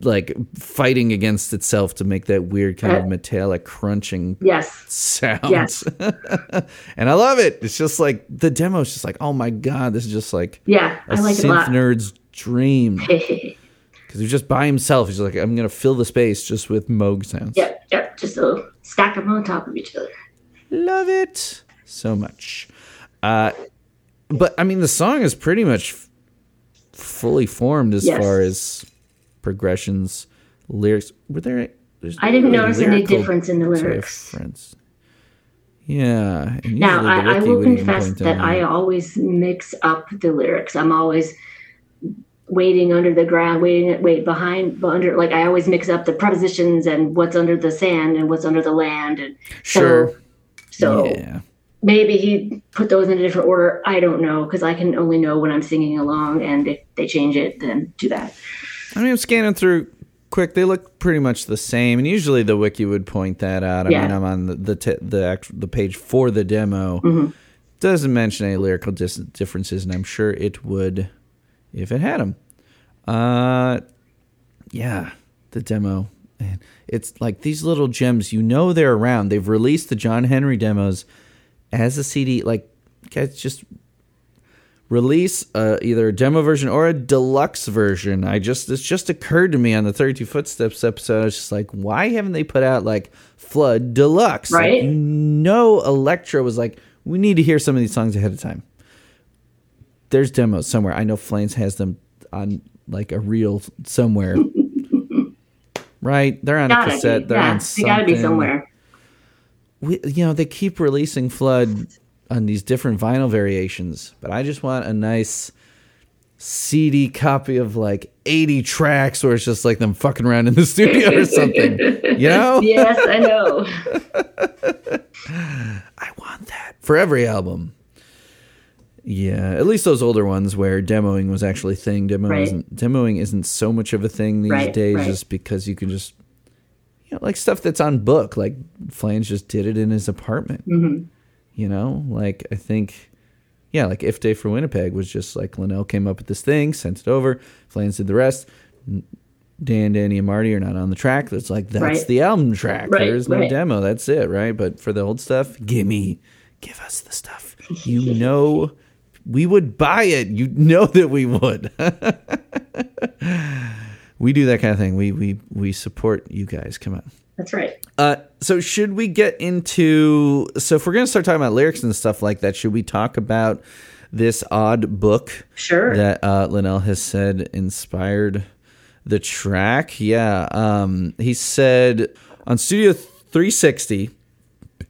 like fighting against itself to make that weird kind of Uh, metallic crunching yes. sound. Yes. [LAUGHS] and I love it. It's just like the demo is just like, oh my god, this is just like Yeah, a I like it a synth nerd's dream. [LAUGHS] Because he's just by himself. He's like, I'm gonna fill the space just with Moog sounds. yep, yep. Just so stack them on top of each other. Love it so much. Uh, but I mean, the song is pretty much fully formed as Yes. far as progressions, lyrics. Were there? there's I didn't really notice any difference in the lyrics. difference. Yeah. Now, I, I will confess that I always mix up the lyrics. I'm always waiting under the ground, waiting, wait behind, but under. Like I always mix up the prepositions and what's under the sand and what's under the land, and Sure. so so Yeah. maybe he put those in a different order. I don't know because I can only know when I'm singing along, and if they change it, then do that. I mean, I'm scanning through quick. They look pretty much the same, and usually the wiki would point that out. I Yeah. mean, I'm on the the t- the, act- the page for the demo. Mm-hmm. Doesn't mention any lyrical dis- differences, and I'm sure it would if it had them. Uh, yeah, the demo. Man, it's like these little gems. You know they're around. They've released the John Henry demos as a CD. Like, guys, just release uh, either a demo version or a deluxe version. I just this just occurred to me on the 32 Footsteps episode. I was just like, why haven't they put out like Flood Deluxe? Right. you know, Elektra was like, we need to hear some of these songs ahead of time. There's demos somewhere. I know Flans has them on like a reel somewhere. [LAUGHS] right? They're on a Gotta cassette. be. They're Yeah, on they something gotta be somewhere. we, you know, they keep releasing Flood on these different vinyl variations, but I just want a nice CD copy of like 80 tracks where it's just like them fucking around in the studio or something. You know? [LAUGHS] Yes, I know. [LAUGHS] I want that for every album. Yeah, at least those older ones where demoing was actually a thing. Demo Right. isn't demoing isn't so much of a thing these Right, days, right. just because you can just, you know, like stuff that's on book. Like Flans just did it in his apartment. Mm-hmm. You know, like I think, yeah, like If Day for Winnipeg was just like Linnell came up with this thing, sent it over, Flans did the rest. Dan, Danny, and Marty are not on the track. That's like that's Right. the album track. Right, There's no right. demo. That's it, right? But for the old stuff, gimme, give us the stuff. You [LAUGHS] know, we would buy it. You know that we would. [LAUGHS] we do that kind of thing. We we we support you guys. Come on. That's right. Uh, so should we get into? So if we're gonna start talking about lyrics and stuff like that, should we talk about this odd book Sure. that uh, Linnell has said inspired the track? Yeah, um, he said on Studio 360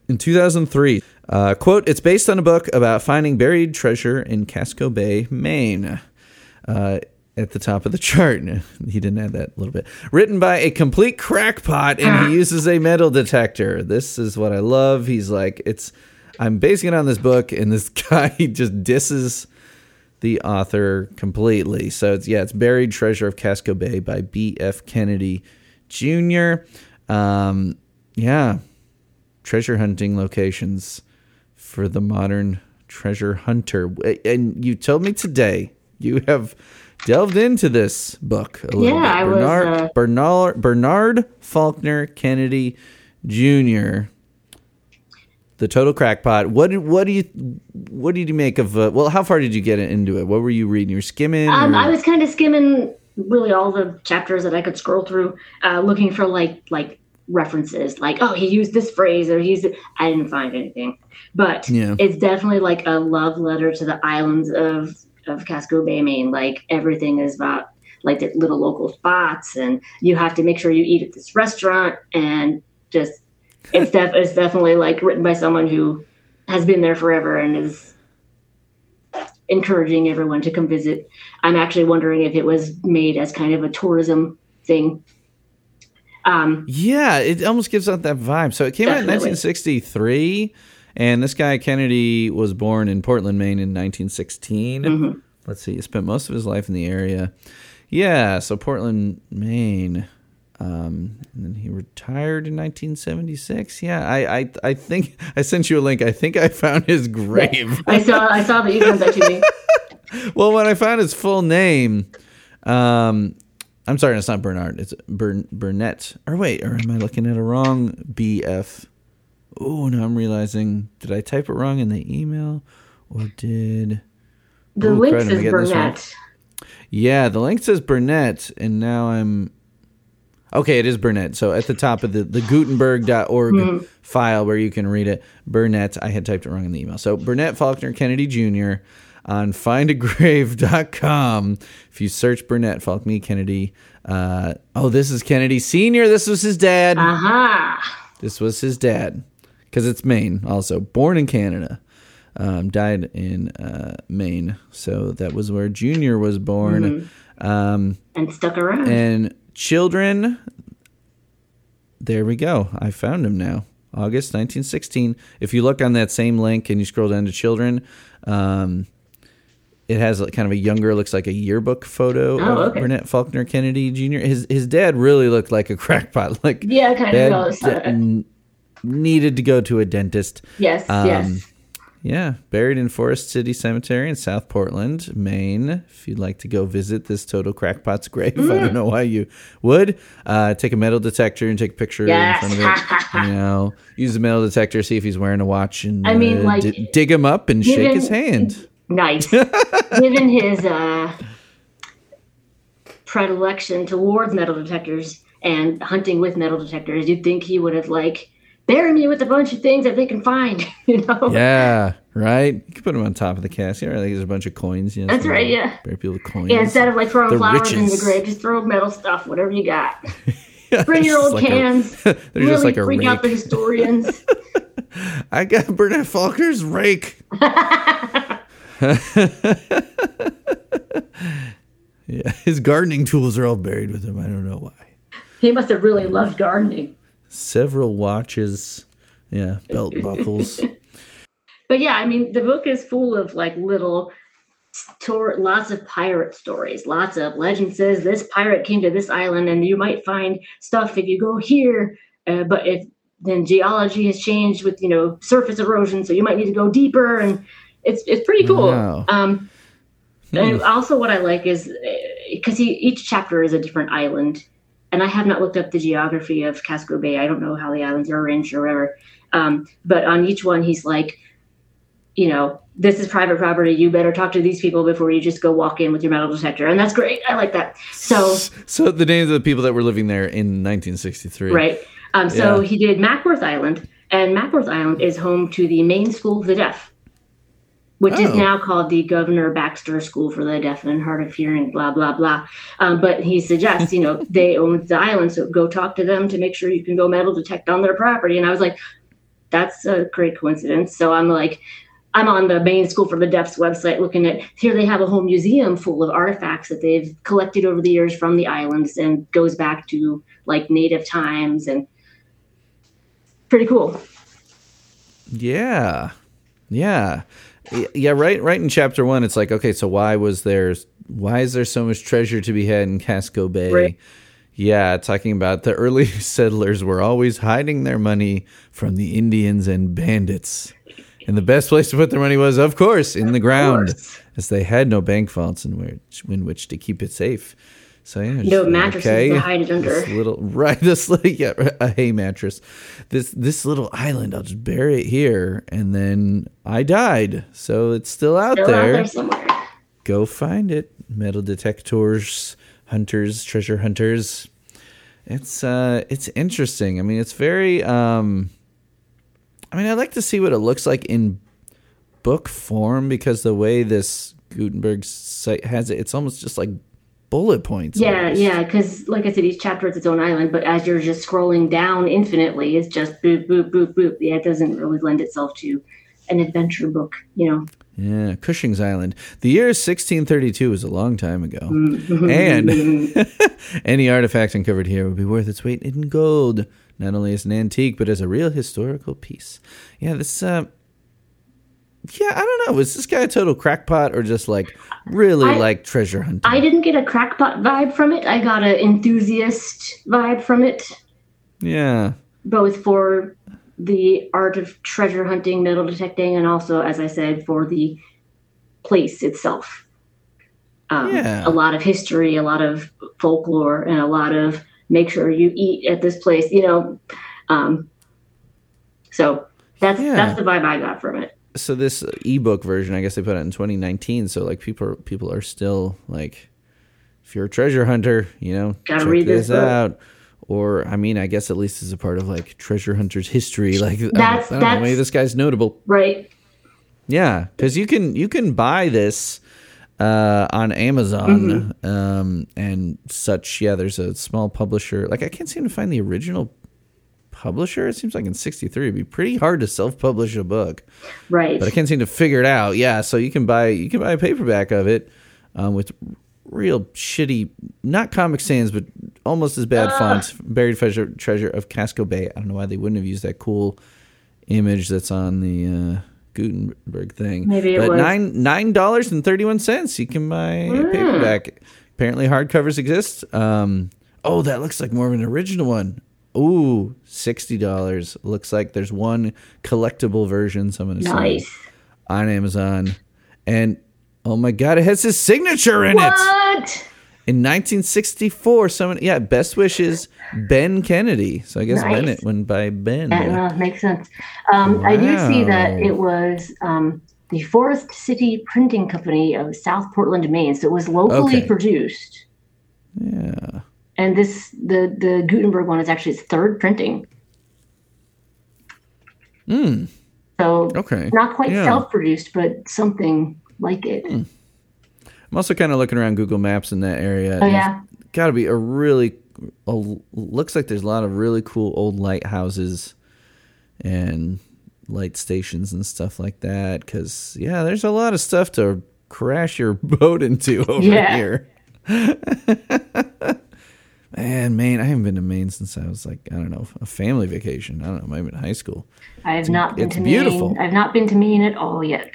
in 2003. Uh, quote, it's based on a book about finding buried treasure in Casco Bay, Maine. Uh, at the top of the chart. [LAUGHS] He didn't add that a little bit. Written by a complete crackpot, and he uses a metal detector. This is what I love. He's like, it's. I'm basing it on this book, and this [LAUGHS] guy just disses the author completely. So it's yeah, it's Buried Treasure of Casco Bay by B.F. Kennedy Jr. Um, yeah, treasure hunting locations for the modern treasure hunter. And you told me today you have delved into this book a little Yeah, bit. I was, Bernard, uh, Bernard Bernard Faulkner Kennedy Jr. the total crackpot. What did what do you what did you make of? Uh, well, how far did you get into it? What were you reading? You were skimming. Um, or- I was kind of skimming really all the chapters that I could scroll through, uh, looking for like like references, like oh he used this phrase or he's. I didn't find anything, but Yeah. it's definitely like a love letter to the islands of of Casco Bay, Maine. Like everything is about like the little local spots, and you have to make sure you eat at this restaurant, and just it's [LAUGHS] def- it's definitely like written by someone who has been there forever and is encouraging everyone to come visit. I'm actually wondering if it was made as kind of a tourism thing. Um, Yeah, it almost gives out that vibe. So it came out in 1963, and this guy Kennedy was born in Portland, Maine, in 1916. Mm-hmm. Let's see, he spent most of his life in the area. Yeah, so Portland, Maine. Um, and then he retired in 1976. Yeah, I, I, I think I sent you a link. I think I found his grave. I saw I saw that you sent that to me. [LAUGHS] well, when I found his full name, um, I'm sorry, it's not Bernard. It's Bern, Burnett. Or wait, or am I looking at a wrong BF? Oh, now I'm realizing. Did I type it wrong in the email, or did? The Ooh, link crud, says getting this wrong? Burnett. Yeah, the link says Burnett, and now I'm. Okay, it is Burnett. So at the top of the, the Gutenberg.org Hmm. file where you can read it, Burnett, I had typed it wrong in the email. So Burnett Faulkner Kennedy Jr. on findagrave.com. If you search Burnett Faulkner Kennedy, uh, oh, this is Kennedy Sr. This was his dad. Aha. This was his dad, because it's Maine. Also born in Canada, um, died in uh, Maine. So that was where Junior was born. Um, And stuck around. and children. There we go. I found him now. August 1916. If you look on that same link and you scroll down to children, um, it has kind of a younger, looks like a yearbook photo Oh, of okay. Burnett Faulkner Kennedy Jr. His his dad really looked like a [LAUGHS] crackpot. Like yeah, kind dad of. Needed to go to a dentist. yes, Um, yes. Yeah, buried in Forest City Cemetery in South Portland, Maine. If you'd like to go visit this total crackpot's grave, I Mm. don't know why you would. Uh, take a metal detector and take a picture Yes. in front of it. [LAUGHS] You know, use the metal detector, see if he's wearing a watch, and I mean, uh, like, d- dig him up and shake his hand. Nice. [LAUGHS] Given his uh, predilection towards metal detectors and hunting with metal detectors, you'd think he would have like bury me with a bunch of things that they can find. [LAUGHS] You know. Yeah, right. You could put them on top of the casket. Right? Like there's a bunch of coins. You know, That's right, yeah. Bury people with coins. Yeah, instead of like throwing The flowers in the grave, just throw metal stuff, whatever you got. [LAUGHS] Yeah, Bring your old like a- cans. [LAUGHS] they're really just like a freak out the historians. I got Burnett Faulkner's rake. yeah, his gardening tools are all buried with him. I don't know why. he must have really loved gardening. Several watches. Yeah, belt [LAUGHS] buckles. But yeah, I mean, the book is full of like little story, lots of pirate stories, lots of legend says this pirate came to this island, and you might find stuff if you go here. Uh, but if then geology has changed with you know surface erosion, so you might need to go deeper, and it's it's pretty cool. Wow. Um, and also, what I like is because he each chapter is a different island, and I have not looked up the geography of Casco Bay. I don't know how the islands are arranged or whatever. Um, but on each one, he's like, you know, this is private property. You better talk to these people before you just go walk in with your metal detector, and that's great. I like that. So so the names of the people that were living there in 1963. right. Um, so Yeah. he did Mackworth Island, and Mackworth Island is home to the Maine School of the Deaf, which is Oh. now called the Governor Baxter School for the Deaf and Hard of Hearing. Blah blah blah. Um, but he suggests, you know, [LAUGHS] they own the island, so go talk to them to make sure you can go metal detect on their property. And I was like, that's a great coincidence. So I'm like. I'm on the Maine School for the Deaf's website looking at here they have a whole museum full of artifacts that they've collected over the years from the islands and goes back to like native times and pretty cool. Yeah. Yeah. Yeah, right right in chapter 1 it's like okay, so why was there why is there so much treasure to be had in Casco Bay? Right. Yeah, talking about the early [LAUGHS] settlers were always hiding their money from the Indians and bandits. And the best place to put their money was, of course, in the ground, as they had no bank vaults in which, in which to keep it safe. So yeah, No like, mattresses to hide it this under. little [LAUGHS] right, this little yeah, a hay mattress. This this little island, I'll just bury it here, and then I died, so it's still out Still there. out there somewhere. Go find it. Metal detectors, hunters, treasure hunters. It's uh, it's interesting. I mean, it's very. Um, I mean, I'd like to see what it looks like in book form because the way this Gutenberg site has it, it's almost just like bullet points. Yeah, almost. yeah, because like I said, each chapter is its own island, but as you're just scrolling down infinitely, it's just boop, boop, boop, boop. Yeah, it doesn't really lend itself to an adventure book, you know. Yeah, Cushing's Island. The year 1632 is a long time ago. And [LAUGHS] [LAUGHS] any artifact uncovered here would be worth its weight in gold, not only as an antique, but as a real historical piece. Yeah, this, uh, yeah, I don't know. Is this guy a total crackpot or just like really I- like treasure hunting? I didn't get a crackpot vibe from it. I got an enthusiast vibe from it, yeah. both for the art of treasure hunting, metal detecting, and also, as I said, for the place itself. Um, Yeah. A lot of history, a lot of folklore, and a lot of make sure you eat at this place. You know, um, so that's Yeah. that's the vibe I got from it. So this ebook version, I guess they put it in 2019. So like people, people are still like, if you're a treasure hunter, you know, Gotta check read this book. out. Or I mean, I guess at least as a part of like treasure hunters history. [LAUGHS] Like I don't- That's- I don't know, maybe this guy's notable. Right? Yeah, because you can you can buy this uh, on Amazon Mm-hmm. um, and such. Yeah, there's a small publisher. Like I can't seem to find the original publisher. It seems like in '63 it'd be pretty hard to self-publish a book, Right. but I can't seem to figure it out. Yeah, so you can buy you can buy a paperback of it um, with real shitty, not Comic Sans, but almost as bad fonts. Buried treasure treasure of Casco Bay. I don't know why they wouldn't have used that cool image that's on the uh, Gutenberg thing. Maybe it but was- nine nine dollars and thirty one cents. You can buy a paperback. Apparently, hardcovers exist. Um, oh, that looks like more of an original one. Ooh, sixty dollars. Looks like there's one collectible version. Someone nice. on Amazon, and oh my god, it has his signature in it. What? In 1964, someone yeah, best wishes Ben Kennedy. So I guess Nice. Burnett went by Ben. That uh, makes sense. Um, I do see that it was um, the Forest City Printing Company of South Portland, Maine. So it was locally Okay. produced. Yeah. And this the the Gutenberg one is actually its third printing. Hmm. So Okay. not quite Yeah. Self-produced, but something like it. I'm also kind of looking around Google Maps in that area. Oh yeah, Got to be a really a, looks like there's a lot of really cool old lighthouses and light stations and stuff like that cuz yeah, there's a lot of stuff to crash your [LAUGHS] boat into over Yeah. here. [LAUGHS] Man, Maine, I haven't been to Maine since I was like, I don't know, a family vacation. I don't know, maybe in high school. I have not been it's to beautiful. Maine. I've not been to Maine at all yet.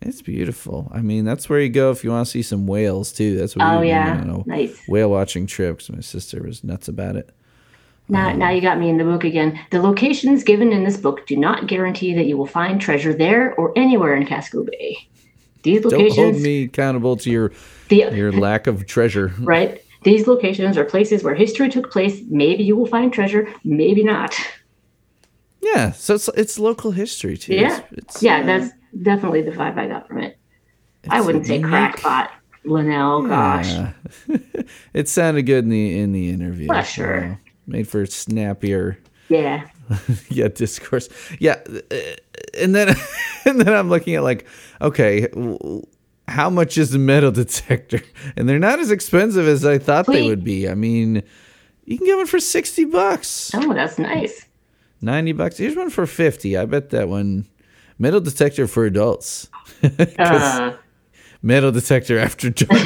It's beautiful. I mean, that's where you go if you want to see some whales too. That's what Oh we yeah, nice. whale watching trip 'cause my sister was nuts about it. Now, um, now you got me in the book again. The locations given in this book do not guarantee that you will find treasure there or anywhere in Casco Bay. These Don't locations, hold me accountable to your the, your lack of treasure. [LAUGHS] right? These locations are places where history took place. Maybe you will find treasure, maybe not. Yeah, so it's it's local history too. Yeah, It's, it's, yeah, uh, that's definitely the vibe I got from it. I wouldn't say unique. crackpot, Linnell. Gosh, Yeah. [LAUGHS] it sounded good in the in the interview. Well, sure. made for snappier yeah, [LAUGHS] yeah discourse. Yeah, uh, and then [LAUGHS] and then I'm looking at like, okay, how much is a metal [LAUGHS] detector? And they're not as expensive as I thought they would be. I mean, you can get one for sixty bucks, oh, that's nice. ninety bucks. Here's one for fifty. I bet that one metal detector for adults. [LAUGHS] Uh, Metal detector after dark. [LAUGHS]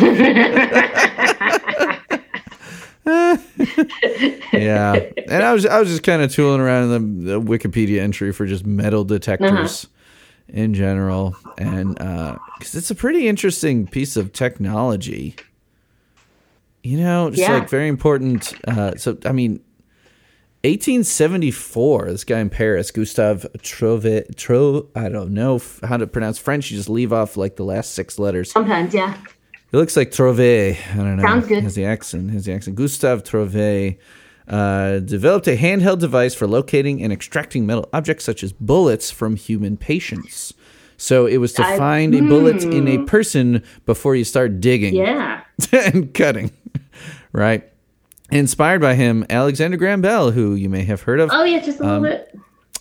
yeah, and I was I was just kind of tooling around in the, the Wikipedia entry for just metal detectors in general, and because it's a pretty interesting piece of technology. You know, just Yeah. like very important. Uh, so I mean, 1874. This guy in Paris, Gustave Trove, Tro. I don't know f- how to pronounce French. You just leave off like the last six letters. sometimes, yeah. He looks like Trove. I don't know. Sounds good. Has the accent. Has the accent. Gustave Trove uh, developed a handheld device for locating and extracting metal objects such as bullets from human patients. So it was to I- find a bullet in a person before you start digging Yeah. [LAUGHS] and cutting. [LAUGHS] right. Inspired by him, Alexander Graham Bell, who you may have heard of. Oh yeah, just a Um, little bit.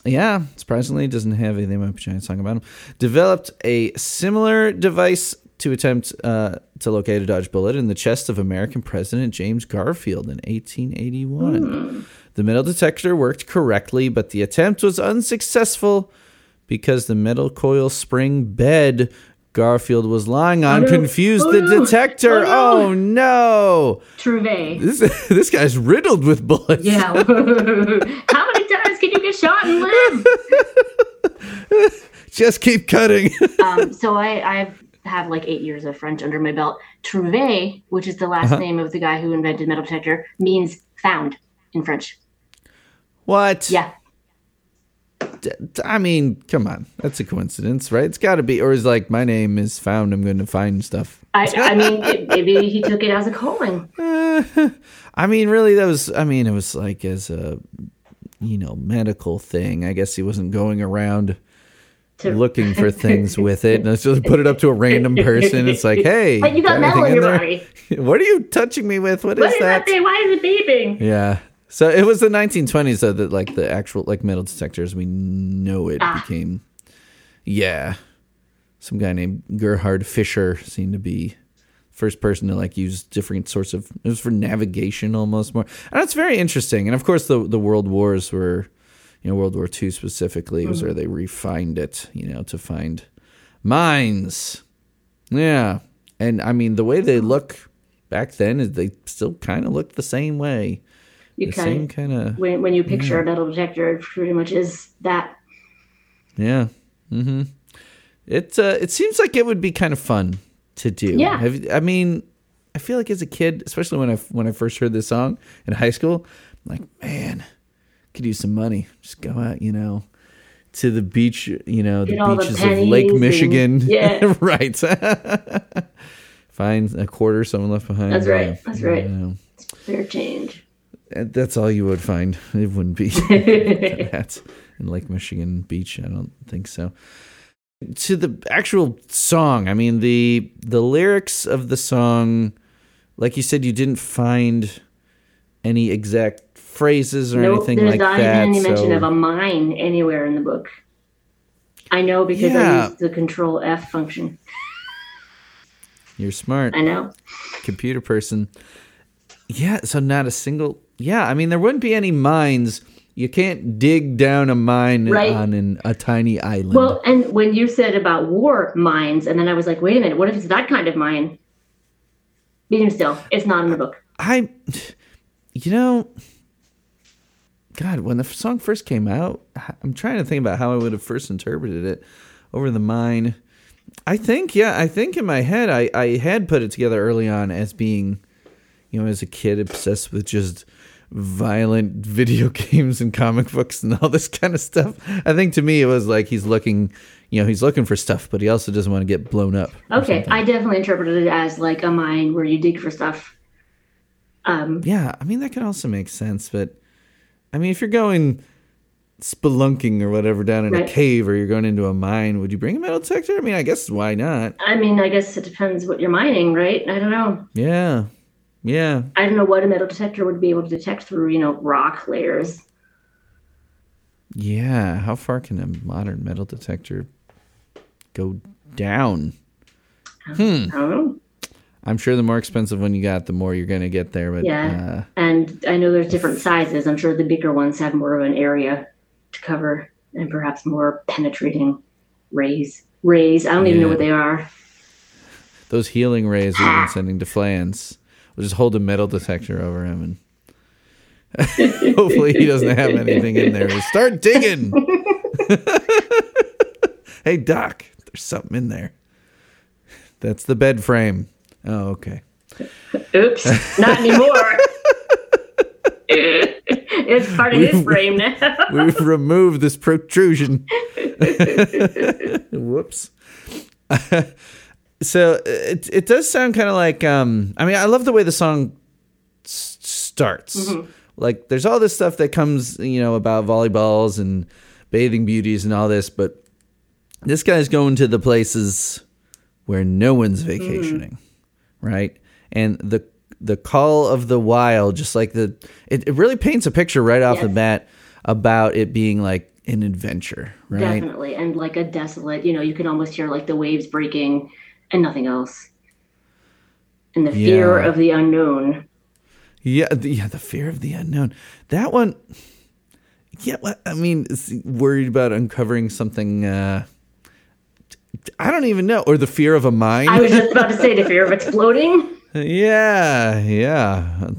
Yeah, surprisingly, doesn't have anything Might Be Giant song about him. Developed a similar device to attempt uh, to locate a Dodge bullet in the chest of American President James Garfield in 1881. The metal detector worked correctly, but the attempt was unsuccessful because the metal coil spring bed Garfield was lying on no. confused Oh, the no. detector. Oh, Oh no! Trouvé. This [LAUGHS] this guy's riddled with bullets. Yeah. [LAUGHS] How many times can you get shot and live? [LAUGHS] Just keep cutting. um, so I, I have like eight years of French under my belt. Trouvé, which is the last Uh-huh. name of the guy who invented metal detector, means found in French. what? Yeah. D- I mean, come on. That's a coincidence, right? It's got to be. Or is like, my name is found. I'm going to find stuff. I, I mean, it, maybe he took it as a calling. [LAUGHS] I mean, really, that was, I mean, it was like as a, you know, medical thing. I guess he wasn't going around To, looking for things [LAUGHS] with it. And it's just put it up to a random person. It's like, hey, But you got metal in your there? body. [LAUGHS] What are you touching me with? What What is is that that? thing? Why is it beeping? Yeah. So it was the 1920s though that like the actual like metal detectors we know it Ah. became. Yeah. Some guy named Gerhard Fischer seemed to be first person to like use different sorts of it was for navigation almost more. And it's very interesting. And of course the the world wars were you know World War II specifically was where they refined it, you know, to find mines. Yeah. And I mean the way they look back then is they still kind of look the same way. You The same kind of when when you picture a metal detector, it pretty much is that. Yeah. Mm-hmm. It uh, it seems like it would be kind of fun to do. Yeah. Have, I mean, I feel like as a kid, especially when I when I first heard this song in high school, I'm like, man, could use some money. Just go out, you know, to the beach, you know, the Get the beaches of Lake pennies and- Michigan. [LAUGHS] yeah. right. [LAUGHS] Find a quarter someone left behind. That's right. That's right. Know. Fair change. Uh, that's all you would find. [LAUGHS] It wouldn't be that in Lake Michigan Beach. I don't think so. To the actual song, I mean the the lyrics of the song, like you said, you didn't find any exact phrases or Nope, anything there's like not that. even any mention so- of a mine anywhere in the book. I know because Yeah. I used the control F function. You're smart. I know. computer person. Yeah, so not a single. Yeah, I mean, there wouldn't be any mines. You can't dig down a mine Right. on an, a tiny island. Well, and when you said about war mines, and then I was like, wait a minute, what if it's that kind of mine? Even still, it's not in the book. I, [SIGHS] you know, God, when the song first came out, I'm trying to think about how I would have first interpreted it over the mine. I think, yeah, I think in my head, I, I had put it together early on as being, you know, as a kid obsessed with just violent [LAUGHS] video games and comic books and all this kind of stuff. I think to me, it was like he's looking, you know, he's looking for stuff, but he also doesn't want to get blown up. Okay, something. I definitely interpreted it as like a mine where you dig for stuff. Um, Yeah, I mean that could also make sense, but I mean if you're going spelunking or whatever down in a cave or you're going into a mine, would you bring a metal detector? I mean, I guess why not? I mean, I guess it depends what you're mining, right? I don't know. Yeah. Yeah. I don't know what a metal detector would be able to detect through, you know, rock layers. Yeah, how far can a modern metal detector go down? Hmm. I don't know. I'm sure the more expensive one you got, the more you're going to get there, but Yeah. uh, And I know there's different sizes. I'm sure the bigger ones have more of an area to cover and perhaps more penetrating rays. Rays. I don't even know what they are. those healing rays we've been sending to Flans, we'll just hold a metal detector over him and [LAUGHS] hopefully he doesn't have anything in there. Start digging. [LAUGHS] hey, Doc, there's something in there. That's the bed frame. Oh, okay. Oops, not anymore. it's part of his frame now. We've removed this protrusion. [LAUGHS] Whoops. so it it does sound kind of like um I mean I love the way the song s- starts. Like there's all this stuff that comes, you know, about volleyballs and bathing beauties and all this, but this guy's going to the places where no one's vacationing, right? And the the call of the wild, just like the it, it really paints a picture right off the bat about it being like an adventure, right? Definitely. And like a desolate, you know, you can almost hear like the waves breaking and nothing else. And the fear Yeah. of the unknown. Yeah, the, yeah, the fear of the unknown. That one. Yeah, I mean, worried about uncovering something. Uh, I don't even know, or the fear of a mine. I was just about to say the fear of [LAUGHS] exploding. yeah, yeah.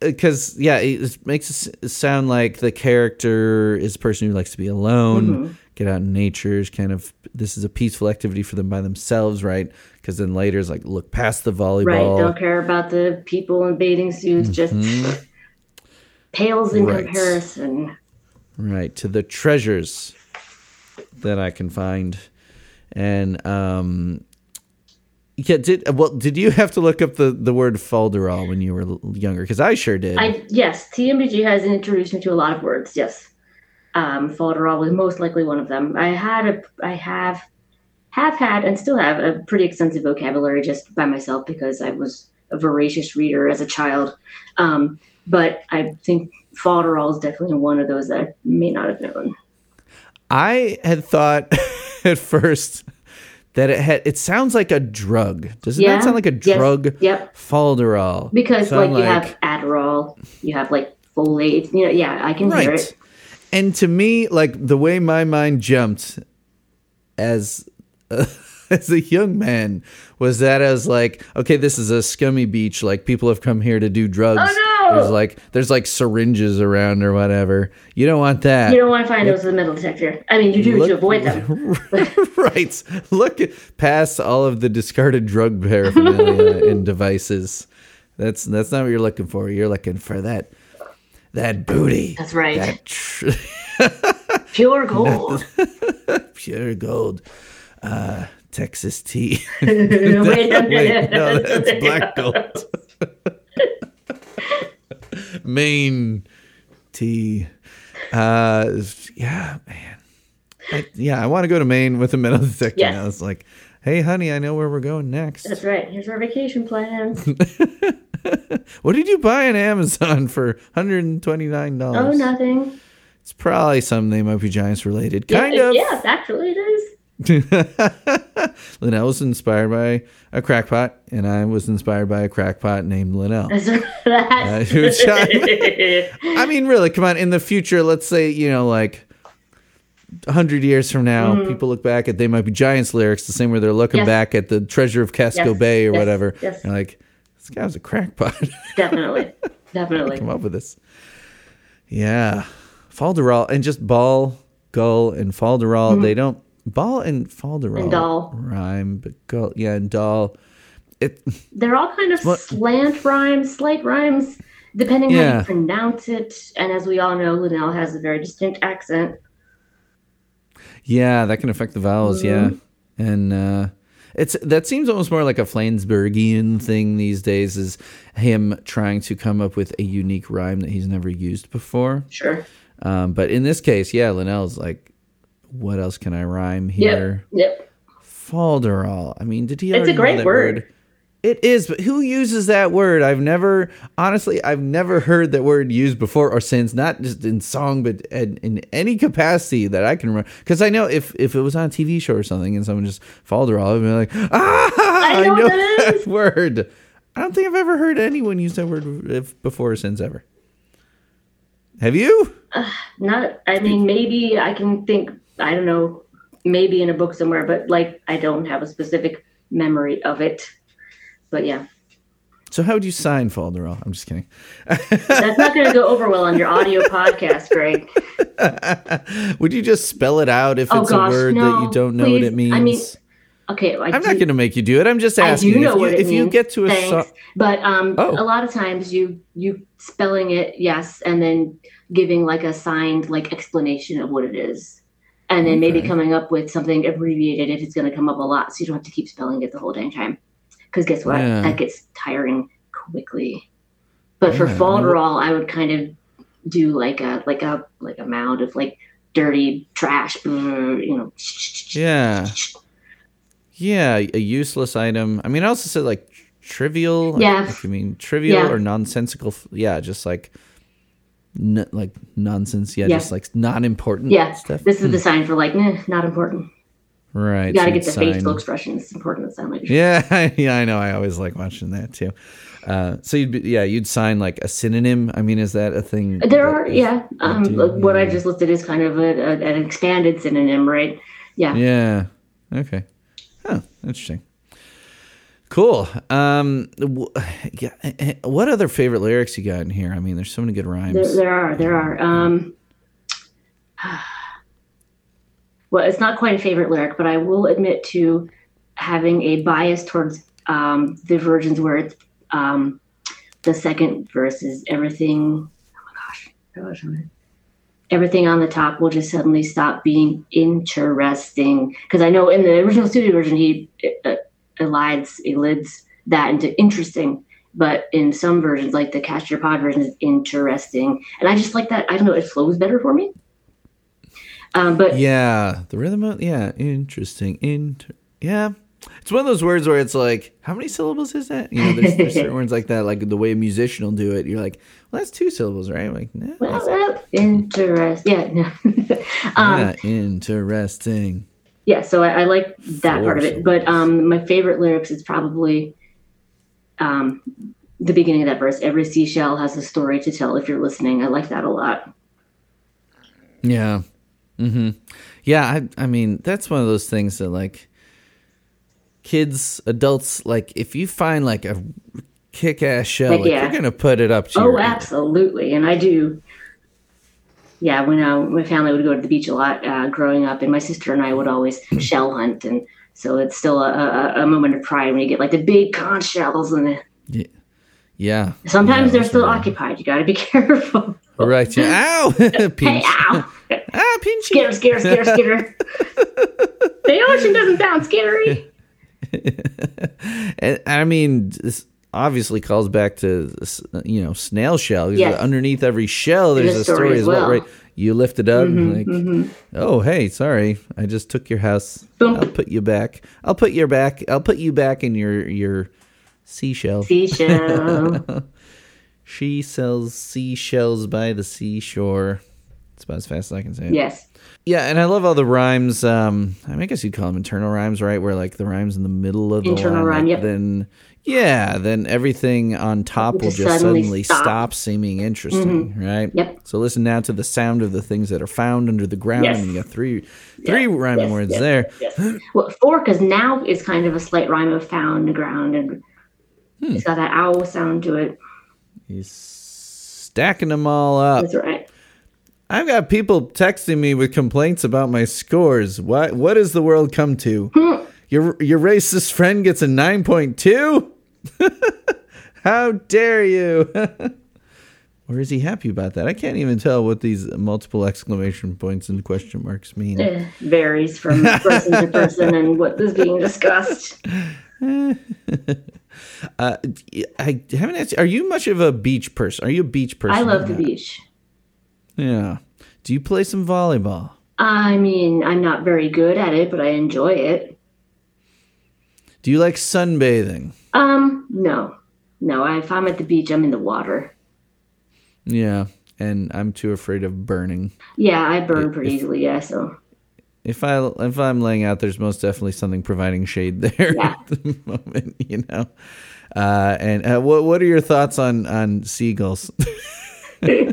Because [LAUGHS] yeah, it makes it sound like the character is a person who likes to be alone, Mm-hmm. get out in nature. Is kind of this is a peaceful activity for them by themselves, right? Because then later is like look past the volleyball. Right. Don't care about the people in bathing suits. Just pales in Mm-hmm. Right. comparison. right to the treasures that I can find, and um, yeah. Did well? Did you have to look up the the word falderall when you were younger? Because I sure did. I yes, TMBG has introduced me to a lot of words. Yes, um, Falderall was most likely one of them. I had a, I have, have had, and still have a pretty extensive vocabulary just by myself because I was a voracious reader as a child. Um, but I think Falderall is definitely one of those that I may not have known. I had thought [LAUGHS] at first that it had. It sounds like a drug. Doesn't Yeah. not sound like a drug? Yes. Yep. Falderall. Because like Sound you have Adderall, you have like folate. You know, yeah, I can hear right. it. And to me, like the way my mind jumped as [LAUGHS] as a young man was that as like, okay, this is a scummy beach. Like people have come here to do drugs. Oh, no! There's like there's like syringes around or whatever. You don't want that. You don't want to find those in the metal detector. I mean, you do Look- to avoid them. [LAUGHS] right. Look past all of the discarded drug paraphernalia [LAUGHS] and devices. That's that's not what you're looking for. You're looking for that that booty. That's right. That tr- [LAUGHS] Pure gold. pure gold. Uh, Texas tea. Wait Wait, no, that's black gold. Maine tea. Uh, yeah, man. I, yeah, I want to go to Maine with a metal detector Yes. now. It's like, hey, honey, I know where we're going next. That's right. Here's our vacation plans. [LAUGHS] What did you buy on Amazon for $129? oh, nothing. It's probably something they might be Giants related. Kind it- of. Yes, actually, it is. [LAUGHS] Linnell was inspired by a crackpot, and I was inspired by a crackpot named Linnell. Uh, [LAUGHS] which [LAUGHS] I, I mean, really, come on. In the future, let's say, you know, like a hundred years from now, people look back at they might be Giants lyrics the same way they're looking Mm-hmm. Yes. back at the Treasure of Casco Yes, Bay or yes, whatever. yes. They're like, this guy was a crackpot. definitely, definitely. Come up with this. Yeah, falderall and just ball, gull, and falderall. They don't ball and falderall Mm-hmm. And doll. rhyme, but gull, yeah, and doll. It They're all kind of slant rhymes, slight rhymes, depending how you pronounce it. And as we all know, Linnell has a very distinct accent. Yeah, that can affect the vowels. Yeah, and uh, it's that seems almost more like a Flansburgian thing these days. Is him trying to come up with a unique rhyme that he's never used before. Sure. Um, but in this case, yeah, Linnell's like, what else can I rhyme here? Yep. Yep. Falderall. I mean, did he? It's a know great that word. It is, but who uses that word? I've never, honestly, I've never heard that word used before or since. Not just in song, but in, in any capacity that I can remember. Because I know if if it was on a TV show or something and someone just Falderall, I'd be like, ah, I know know, what that that is." word. I don't think I've ever heard anyone use that word if- before or since ever. Have you? Not, I mean, maybe I can think, I don't know, maybe in a book somewhere, but like I don't have a specific memory of it. But yeah, So how would you sign Falderall? I'm just kidding. that's not going to go over well on your audio [LAUGHS] podcast, Greg. Would you just spell it out if Oh, it's gosh, a word that you don't know what it means? I mean, Okay, I I'm do, not going to make you do it. I'm just asking. I do know if you, what it if you get to a Thanks. song, but um, Oh. a lot of times you you spelling it yes, and then giving like a signed like explanation of what it is, and then maybe coming up with something abbreviated if it's going to come up a lot, so you don't have to keep spelling it the whole dang time. Because guess what? Yeah. That gets tiring quickly. But for Yeah, mean, Falderall, I would kind of do like a like a like a mound of like dirty trash, you know. Yeah. Yeah, a useless item. I mean, I also said like trivial. Yeah. I mean, trivial Yeah. or nonsensical. Yeah, just like, n- like nonsense. Yeah, Yeah. just like not important Yeah, stuff. this is the sign for like, nah, not important. right. You got to get the sign- facial expressions. It's important to sound like. Yeah, [LAUGHS] yeah, I know. I always like watching that too. Uh, so you'd be, yeah, you'd sign like a synonym. I mean, is that a thing? There are, is- yeah. Um, what I just listed is kind of a, a, an expanded synonym, right? Yeah. Yeah. Okay. Huh. Interesting. Cool. Um. eh, eh, What other favorite lyrics you got in here? I mean, there's so many good rhymes. There, there are, there are. Um, [SIGHS] well, it's not quite a favorite lyric, but I will admit to having a bias towards um, the versions where it's um, the second verse is everything. Oh my gosh, gosh, everything on the top will just suddenly stop being interesting. Because I know in the original studio version, he uh, elides, elids that into interesting. But in some versions, like the Cast Your Pod version, is interesting, and I just like that. I don't know, it flows better for me. Um, but Yeah, the rhythm. Of, yeah, interesting. Inter- yeah, it's one of those words where it's like, how many syllables is that? You know, there's, there's certain [LAUGHS] words like that, like the way a musician will do it. You're like, well, that's two syllables, right? I'm like, no, well, that's well, interest. Yeah, no. [LAUGHS] um, yeah, interesting. Yeah so I, I like that Four part of it but um my favorite lyrics is probably um the beginning of that verse every seashell has a story to tell if you're listening i like that a lot Yeah. Mm-hmm. Yeah, I I mean, that's one of those things that like kids, adults, like if you find like a kick ass shell, Like, like, yeah. you're gonna put it up to oh absolutely and i do yeah when uh, my family would go to the beach a lot uh, growing up and my sister and i would always shell hunt and so it's still a, a, a moment of pride when you get like the big conch shells and Yeah. Yeah. sometimes Yeah, they're still occupied you got to be [LAUGHS] careful Right. Yeah. Ow! [LAUGHS] hey Pinch. ow Ah, pinchy. Skitter, skitter, skitter, skitter. [LAUGHS] the ocean doesn't sound scary. I mean, obviously calls back to you know snail shell. Yes. Underneath every shell, there's, There's a story, as well, right? You lift it up, and like, oh hey, sorry, I just took your house. Boom. I'll put you back. I'll put your back. I'll put you back in your your seashell. Seashell. [LAUGHS] She sells seashells by the seashore. It's about as fast as I can say it. yes. Yeah, and I love all the rhymes. Um, I, mean, I guess you'd call them internal rhymes, right? Where like the rhymes in the middle of the Internal line, rhyme, yep. Then yeah, then everything on top will just suddenly suddenly stop. Mm-hmm. stop, seeming interesting, right? Yep. So listen now to the sound of the things that are found under the ground, Yes. and you got three three rhyming yes, words yes, there. Yes. Well, four, because now is kind of a slight rhyme of found ground, and Hmm. it's got that owl sound to it. He's stacking them all up. That's right. I've got people texting me with complaints about my scores. What what does the world come to? your your racist friend gets a 9.2? [LAUGHS] How dare you? [LAUGHS] or is he happy about that? I can't even tell what these multiple exclamation points and question marks mean. Eh, varies from person to person and what is being discussed. [LAUGHS] Uh, I haven't asked. Are you much of a beach person? Are you a beach person? I love the beach. Yeah. Do you play some volleyball? I mean, I'm not very good at it, but I enjoy it. Do you like sunbathing? Um, no, no. If I'm at the beach, I'm in the water. Yeah. And I'm too afraid of burning. Yeah, I burn pretty easily. Yeah, so If I if I'm laying out, there's most definitely something providing shade [LAUGHS] there Yeah. at the moment, you know. Uh, and uh, what what are your thoughts on on seagulls? [LAUGHS] [LAUGHS] they're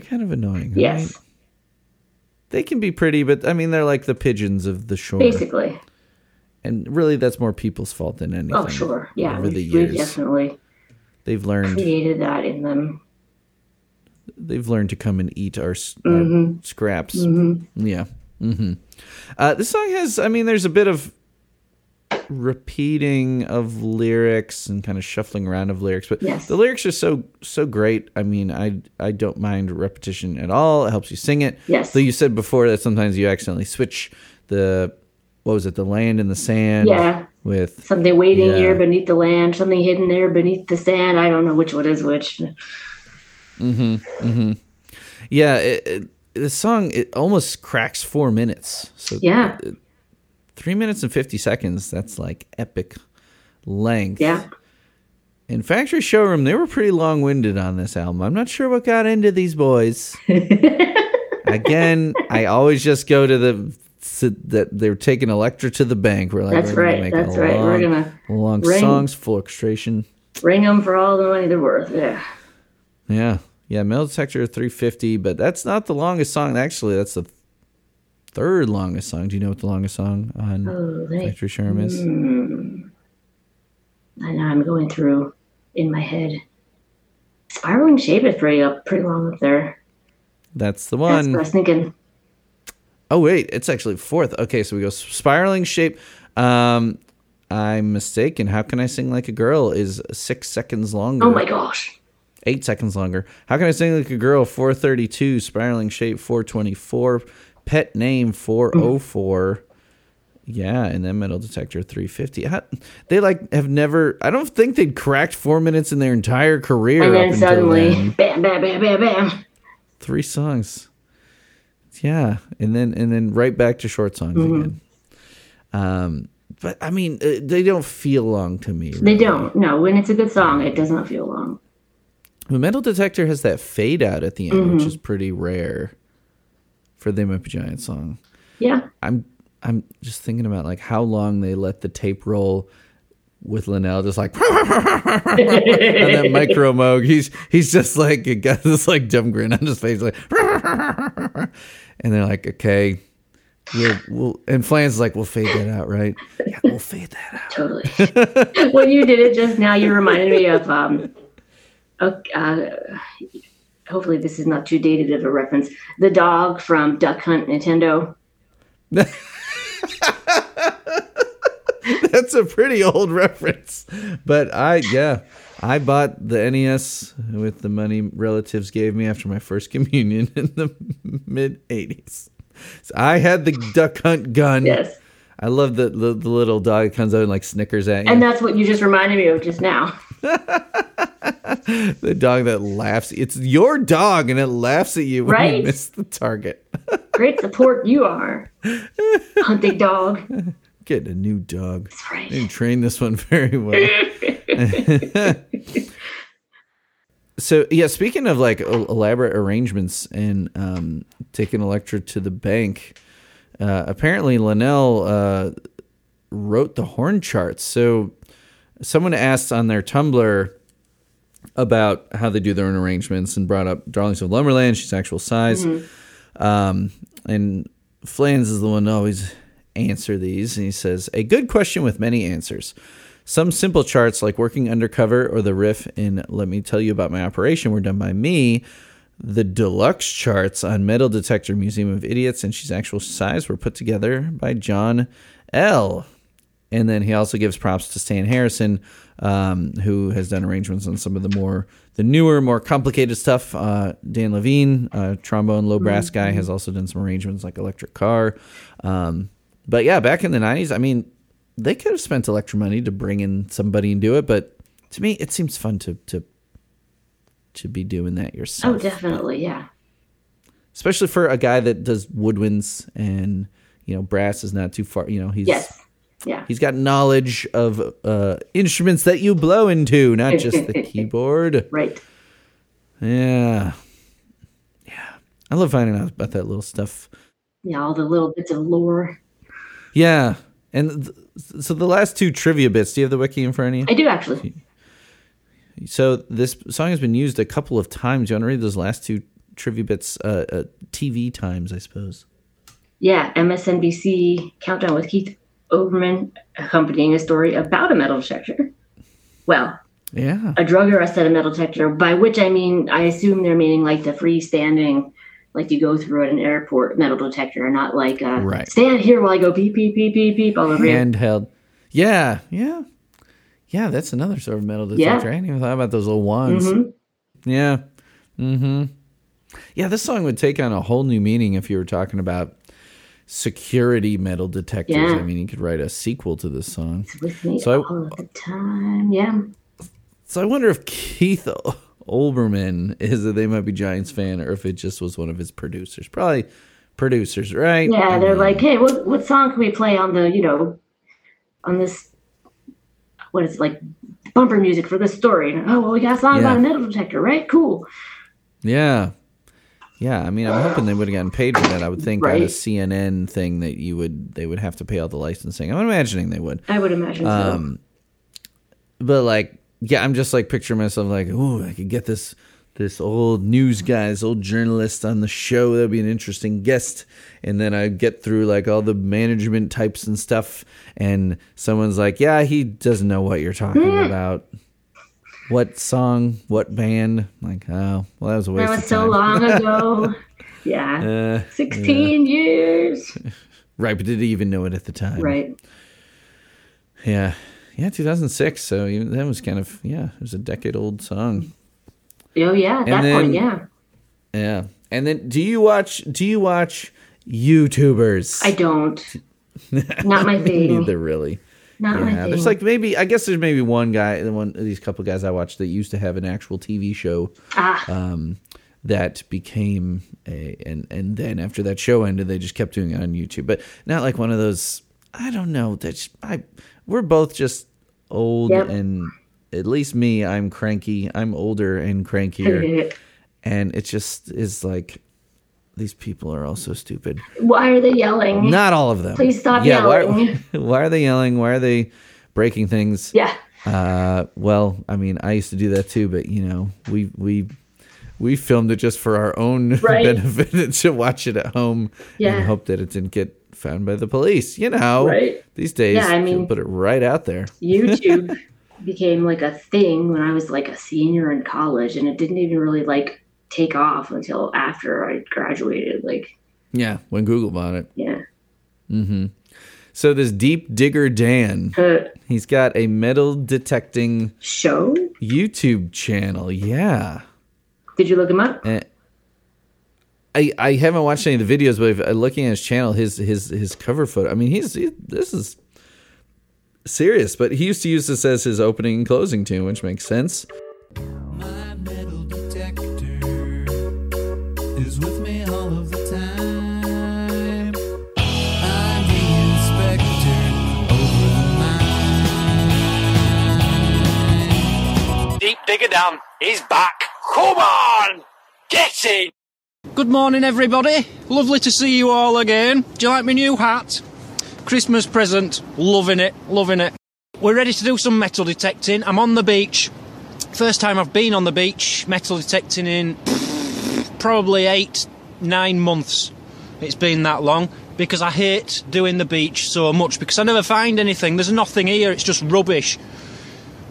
kind of annoying. right? They can be pretty, but I mean they're like the pigeons of the shore, basically. and really that's more people's fault than anything. Oh, sure. Yeah, over the years definitely they've learned created that in them. they've learned to come and eat our, Mm-hmm. our scraps. Yeah. hmm Uh, this song has, I mean, there's a bit of repeating of lyrics and kind of shuffling around of lyrics, but Yes. the lyrics are so so great. I mean, I I don't mind repetition at all. It helps you sing it. Yes. So you said before that sometimes you accidentally switch the what was it, the land and the sand Yeah. with Something waiting Yeah. here beneath the land, something hidden there beneath the sand. I don't know which one is which. Mm-hmm. Mm-hmm. Yeah, it, it, the song it almost cracks 4 minutes. So Yeah. Three minutes and 50 seconds that's like epic length Yeah. in factory showroom they were pretty long-winded on this album i'm not sure what got into these boys [LAUGHS] again i always just go to the to- that they're taking Elektra to the bank we're like That's we're right, that's right. We're long- gonna long ring- songs full orchestration Ring them for all the money they're worth. Yeah. yeah yeah metal detector 350 but that's not the longest song actually that's the third longest song do you know what the longest song on Oh, they, factory showroom is I know I'm going through in my head. Spiraling shape is pretty up, pretty long up there. that's the That's one what I was thinking. Oh wait, it's actually fourth. Okay, so we go spiraling shape. Um, I'm mistaken. How can I sing like a girl is six seconds longer. Oh my gosh. Eight seconds longer. How can I sing like a girl? Four thirty two. Spiraling shape. Four twenty four. Pet name four oh four. Yeah, and then metal detector 350. How, they like have never. I don't think they'd cracked four minutes in their entire career. And then suddenly, then. bam, bam, bam, bam, bam. three songs yeah and then and then right back to short songs Mm-hmm. again um but i mean uh, they don't feel long to me They don't. No, when it's a good song, it does not feel long. the metal detector has that fade out at the end which Mm-hmm. is pretty rare for the Might Be Giant song Yeah. i'm i'm just thinking about like how long they let the tape roll with Linnell just like [LAUGHS] and then micro moog he's he's just like he got this like dumb grin on his face like [LAUGHS] and they're like okay we'll, we'll and Flan's like we'll fade that out right yeah we'll fade that out Totally. when you did it just now, you reminded me of. Um, uh, hopefully, this is not too dated of a reference. The dog from Duck Hunt Nintendo. [LAUGHS] that's a pretty old reference but I yeah I bought the NES with the money relatives gave me after my first communion [LAUGHS] in the mid 80s so I had the duck hunt gun Yes. I love the, the the little dog comes out and like snickers at you. And that's what you just reminded me of just now. [LAUGHS] [LAUGHS] the dog that laughs. It's your dog and it laughs at you when you Right? miss the target. [LAUGHS] Great support you are. Hunting dog. Getting a new dog. That's I right. didn't train this one very well. so yeah, speaking of like elaborate arrangements and um, taking Elektra to the bank, uh, apparently Linnell uh, wrote the horn charts. So someone asked on their Tumblr about how they do their own arrangements and brought up Darlings of Lumberland. She's actual size. Um, and Flans is the one to always answer these. And he says, A good question with many answers. Some simple charts like working undercover or the riff in Let Me Tell You About My Operation were done by me. The deluxe charts on Metal Detector Museum of Idiots and She's Actual Size were put together by John L. And then he also gives props to Stan Harrison, um, who has done arrangements on some of the more the newer, more complicated stuff. Uh, Dan Levine, uh, trombone, low brass guy, has also done some arrangements like Electric Car. Um, but yeah, back in the '90s, I mean, they could have spent Elektra money to bring in somebody and do it, but to me, it seems fun to to to be doing that yourself Oh, definitely. Yeah. especially for a guy that does woodwinds and you know brass is not too far you know he's Yes. Yeah. he's got knowledge of uh instruments that you blow into not just the [LAUGHS] keyboard Right. yeah yeah i love finding out about that little stuff Yeah. All the little bits of lore. yeah and th- so the last two trivia bits do you have the wiki in front of you I do actually. So this song has been used a couple of times you want to read those last two trivia bits uh, uh tv times i suppose Yeah. MSNBC Countdown with Keith Olbermann accompanying a story about a metal detector. Well, yeah a drug arrest at a metal detector, by which I mean, I assume they're meaning like the freestanding, like you go through at an airport metal detector, not like uh, Right. stand here while I go beep, beep, beep, beep, beep all over you. handheld. Yeah, yeah, yeah. That's another sort of metal Yeah. detector. I hadn't even thought about those little wands. Yeah. Mm-hmm. Yeah, this song would take on a whole new meaning if you were talking about security metal detectors. Yeah. I mean, you could write a sequel to this song. With me So I- all of the time. Yeah. So I wonder if Keith Olbermann is a They Might Be Giants fan or if it just was one of his producers. Probably producers, right? Yeah, they're like, hey, what what song can we play on the, you know, on this, what is it, like bumper music for this story? And, oh, well, we got a song Yeah. about a metal detector, right? Cool. Yeah. Yeah, I mean, I'm hoping they would have gotten paid for that. I would think on a CNN thing that you would they would have to pay all the licensing. I'm imagining they would. I would imagine so. Um, but like, yeah, I'm just like picturing myself like, oh, I could get this this old news guy, this old journalist on the show. That'd be an interesting guest. And then I get through like all the management types and stuff, and someone's like, yeah, he doesn't know what you're talking Hmm. about. What song? What band? Like, oh, well, that was a waste That was so long [LAUGHS] ago. yeah. Uh, 16 years. [LAUGHS] right, but did he even know it at the time? Right. Yeah. Yeah, 2006. So even, that was kind of, yeah, it was a decade old song. Oh, yeah. At that then- point, yeah. Yeah. And then do you watch do you watch YouTubers? I don't. Not my [LAUGHS] thing. neither really. Not my Yeah. thing. There's like maybe I guess there's maybe one guy one of these couple guys I watched that used to have an actual TV show ah, um that became a and and then after that show ended they just kept doing it on YouTube. But not like one of those I don't know, that's I we're both just old Yep. and at least me, I'm cranky. I'm older and crankier. [LAUGHS] and it just is like these people are all so stupid. Why are they yelling? Not all of them. Please stop yeah, Why, yelling. [LAUGHS] why are they yelling? Why are they breaking things? Yeah. Uh, well, I mean, I used to do that too, but you know, we we we filmed it just for our own [LAUGHS] Right. benefit to watch it at home Yeah. and hope that it didn't get found by the police. You know, Right. these days, Yeah, I mean- put it right out there. YouTube became like a thing when I was like a senior in college, and it didn't even really like take off until after I graduated. Like, Yeah, when Google bought it. yeah. Mm-hmm. So this deep digger Dan, Uh, he's got a metal detecting show? YouTube channel. Yeah. Did you look him up? Eh, I, I haven't watched any of the videos, but if, uh, looking at his channel, his his his cover photo. I mean, he's he, this is serious, but he used to use this as his opening and closing tune, which makes sense. My metal detector is with me all of the time. I'm the inspector over the mine. Deep Digger Dan he's back. Come on! Get in! Good morning, everybody. Lovely to see you all again. Do you like my new hat? Christmas present. Loving it, loving it. We're ready to do some metal detecting. I'm on the beach. First time I've been on the beach metal detecting in probably eight, nine months. It's been that long because I hate doing the beach so much because I never find anything. There's nothing here, it's just rubbish.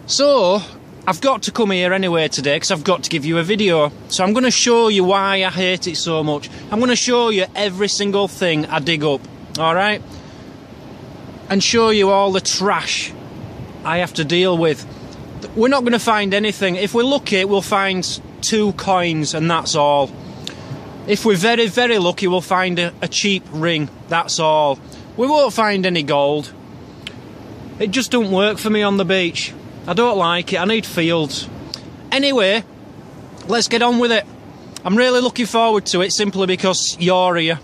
So, I've got to come here anyway today because I've got to give you a video. So, I'm going to show you why I hate it so much. I'm going to show you every single thing I dig up, alright? And show you all the trash I have to deal with. We're not going to find anything. If we're lucky, we'll find two coins and that's all. If we're very, very lucky, we'll find a, a cheap ring. That's all. We won't find any gold. It just don't work for me on the beach. I don't like it. I need fields. Anyway, let's get on with it. I'm really looking forward to it simply because you're here.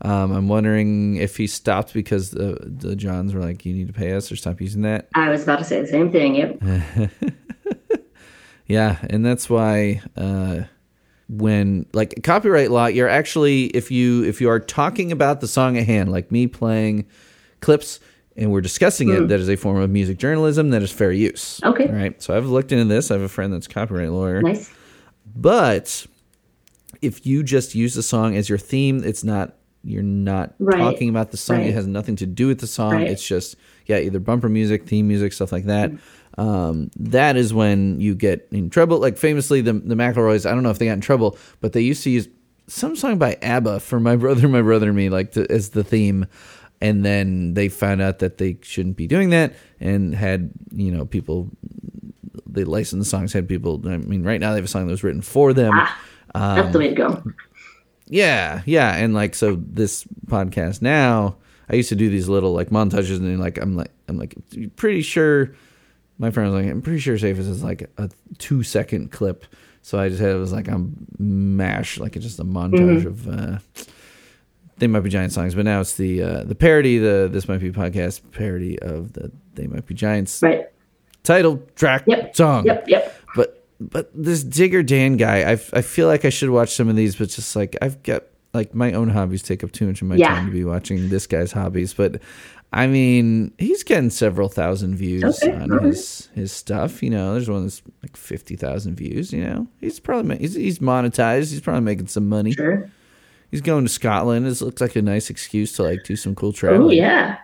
Um, I'm wondering if he stopped because the the Johns were like, "You need to pay us or stop using that." I was about to say the same thing. Yep. [LAUGHS] Yeah, and that's why uh, when like copyright law, you're actually if you if you are talking about the song at hand, like me playing clips and we're discussing it, that is a form of music journalism that is fair use. Hmm. Okay. All right. So I've looked into this. I have a friend that's a copyright lawyer. Nice. But if you just use the song as your theme, it's not you're not Right. talking about the song. It has nothing to do with the song. Right. It's just yeah, either bumper music, theme music, stuff like that. Um, that is when you get in trouble. Like famously, the the McElroys. I don't know if they got in trouble, but they used to use some song by ABBA for "My Brother, My Brother and Me" like to, as the theme. and then they found out that they shouldn't be doing that, and had you know people they licensed the songs had people. I mean, right now they have a song that was written for them. Ah, that's the way to go. Yeah, yeah, and like so this podcast now, I used to do these little like montages, and then, like I'm like I'm like pretty sure. My friend was like, I'm pretty sure Safest is like a two second clip, so I just had it was like a mash, like it's just a montage of. uh they might be giant songs, but now it's the uh, the parody, the this might be podcast parody of the They Might Be Giants Right. title track Yep. song. Yep. Yep. But this Digger Dan guy, I I feel like I should watch some of these, but just like I've got like my own hobbies take up too much of my Yeah. time to be watching this guy's hobbies. But I mean, he's getting several thousand views Okay, on okay. his his stuff. You know, there's one that's like fifty thousand views. You know, he's probably he's, he's monetized. He's probably making some money. Sure. He's going to Scotland. It looks like a nice excuse to like do some cool travel. Oh yeah.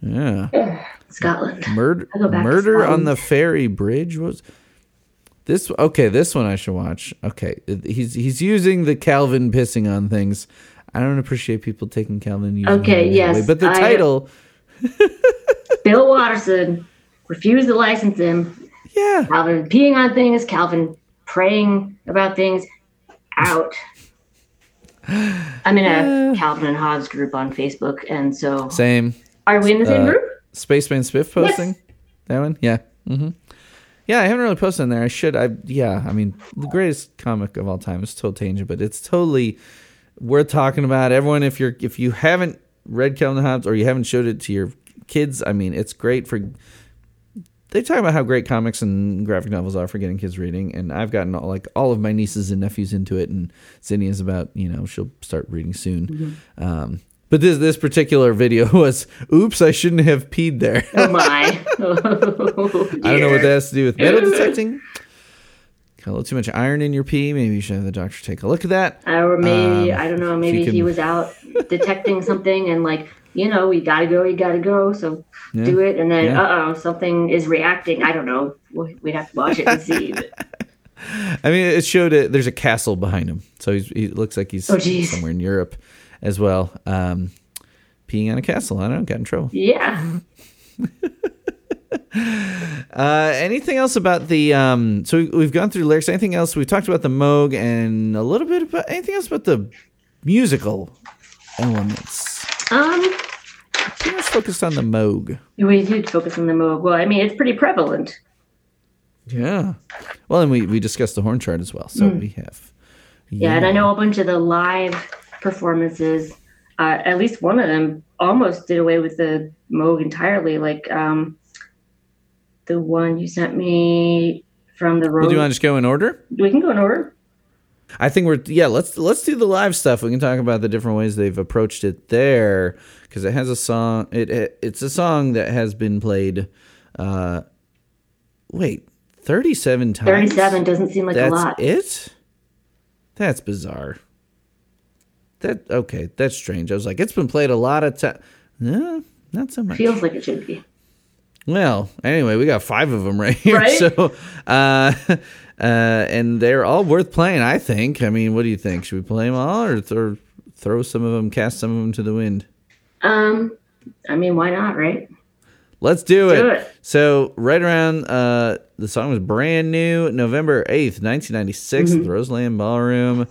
yeah. Scotland. Murder, I'll go back to murder on the ferry bridge was this. Okay, this one I should watch. Okay, he's he's using the Calvin pissing on things. I don't appreciate people taking Calvin. Using Okay, yes, way, but the I- title, [LAUGHS] Bill Watterson refused to license him. yeah, Calvin peeing on things. Calvin praying about things. Out. I'm in a Calvin and Hobbes group on Facebook, and so same. are we in the same Uh, group? Spaceman Spiff posting that one. Yeah, hmm yeah. I haven't really posted in there. I should. I yeah. I mean, the greatest comic of all time is Total Tangent, but it's totally worth talking about. Everyone, if you're if you haven't read Calvin Hobbes or you haven't showed it to your kids, I mean, it's great for. They talk about how great comics and graphic novels are for getting kids reading, and I've gotten all, like all of my nieces and nephews into it, and Zinnia's about you know she'll start reading soon. Um, but this this particular video [LAUGHS] was, "Oops, I shouldn't have peed there." Oh my. [LAUGHS] I don't know what that has to do with metal detecting. Got a little too much iron in your pee. Maybe you should have the doctor take a look at that. Or maybe Um, I don't know. Maybe you he was out detecting something, and like you know, we gotta go, you gotta go, so Yeah. do it. And then, Yeah. uh oh, something is reacting. I don't know. We- We'd have to watch it and see. [LAUGHS] I mean, it showed it. There's a castle behind him, so he's, he looks like he's Oh, somewhere in Europe as well. Um, peeing on a castle. I don't know. Got in trouble. yeah. [LAUGHS] Uh, anything else about the? Um, so we, we've gone through lyrics. Anything else? We talked about the Moog and a little bit about anything else about the musical elements. Um, Pretty much focused on the Moog. we did focus on the Moog. Well, I mean, it's pretty prevalent. Yeah. Well, and we we discussed the horn chart as well. So Hmm. we have. Yeah, and I know a bunch of the live performances. Uh, at least one of them almost did away with the Moog entirely. Like um, the one you sent me from the road. Well, do you want to just go in order? we can go in order. I think we're yeah. Let's let's do the live stuff. We can talk about the different ways they've approached it there because it has a song. It, it it's a song that has been played. Uh, wait, thirty seven times. Thirty-seven doesn't seem like That's a lot. it. That's bizarre. That okay? That's strange. I was like, it's been played a lot of times. No, not so much. Feels like it should be. Well, anyway, we got five of them right here. Right? So, uh, [LAUGHS] uh, and they're all worth playing, I think. I mean, what do you think? Should we play them all or throw, throw some of them, cast some of them to the wind? Um, I mean, why not, right? Let's do it. Do it. So, right around, uh, the song was brand new, November 8th, 1996, Mm-hmm. the Roseland Ballroom.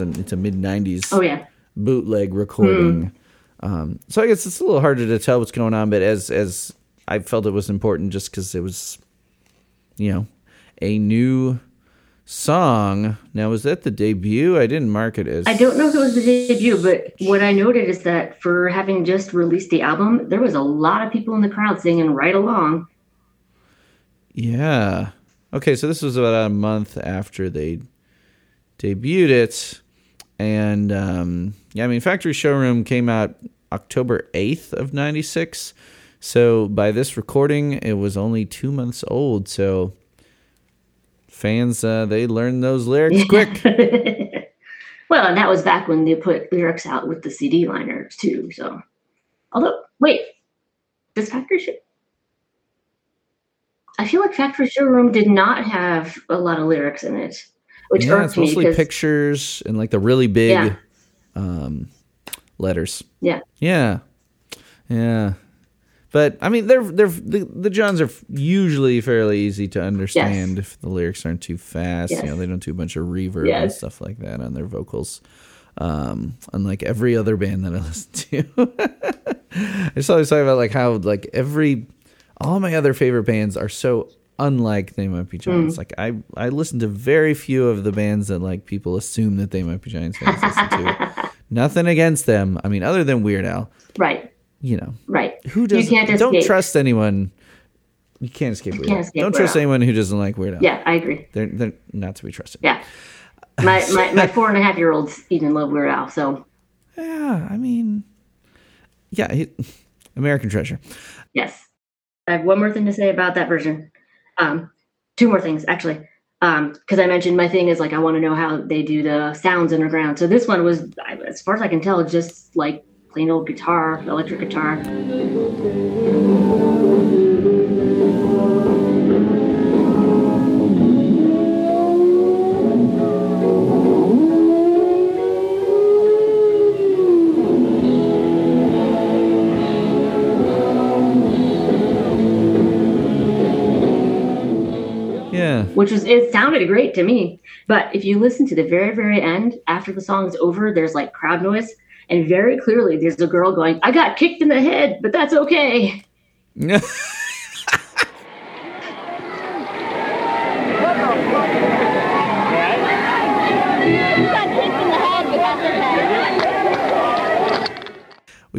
It's a, it's a mid 90s Oh yeah. bootleg recording. Um, so I guess it's a little harder to tell what's going on, but as as I felt it was important just because it was, you know, a new song. Now, was that the debut? I didn't mark it as. I don't know if it was the debut, but what I noted is that for having just released the album, there was a lot of people in the crowd singing right along. Yeah. Okay, so this was about a month after they debuted it. And um, yeah, I mean, Factory Showroom came out October 8th of 96. So by this recording, it was only two months old. So fans, uh, they learned those lyrics quick. [LAUGHS] Well, and that was back when they put lyrics out with the CD liners too. So, although, wait, does Factory Show? I feel like Factory Showroom did not have a lot of lyrics in it, which yeah, it's mostly because pictures and like the really big Yeah. um, letters. yeah, Yeah, yeah. But I mean, they're they're the, the Johns are usually fairly easy to understand if the lyrics aren't too fast. You know, they don't do a bunch of reverb and stuff like that on their vocals. Um, unlike every other band that I [LAUGHS] listen to, [LAUGHS] I just always talk about like how like every all my other favorite bands are so unlike They Might Be Giants. Mm. Like I I listen to very few of the bands that like people assume that They Might Be Giants fans listen to. [LAUGHS] Nothing against them. I mean, other than Weird Al, right, you know, right. who doesn't? You can't don't escape. trust anyone. You can't escape Weird can't escape Don't Weird trust anyone who doesn't like Weird Al. Yeah, I agree. they're they're not to be trusted. Yeah, my my, my [LAUGHS] four and a half year olds even love Weird Al. So Yeah, I mean, yeah, he, American Treasure. yes, I have one more thing to say about that version. Um, two more things actually. Um, because I mentioned my thing is like I want to know how they do the sounds underground. So this one was, as far as I can tell, just like plain old guitar, electric guitar. Which was it sounded great to me. But if you listen to the very very end after the song's over, there's like crowd noise, and very clearly there's a girl going, "I got kicked in the head, but that's okay." [LAUGHS]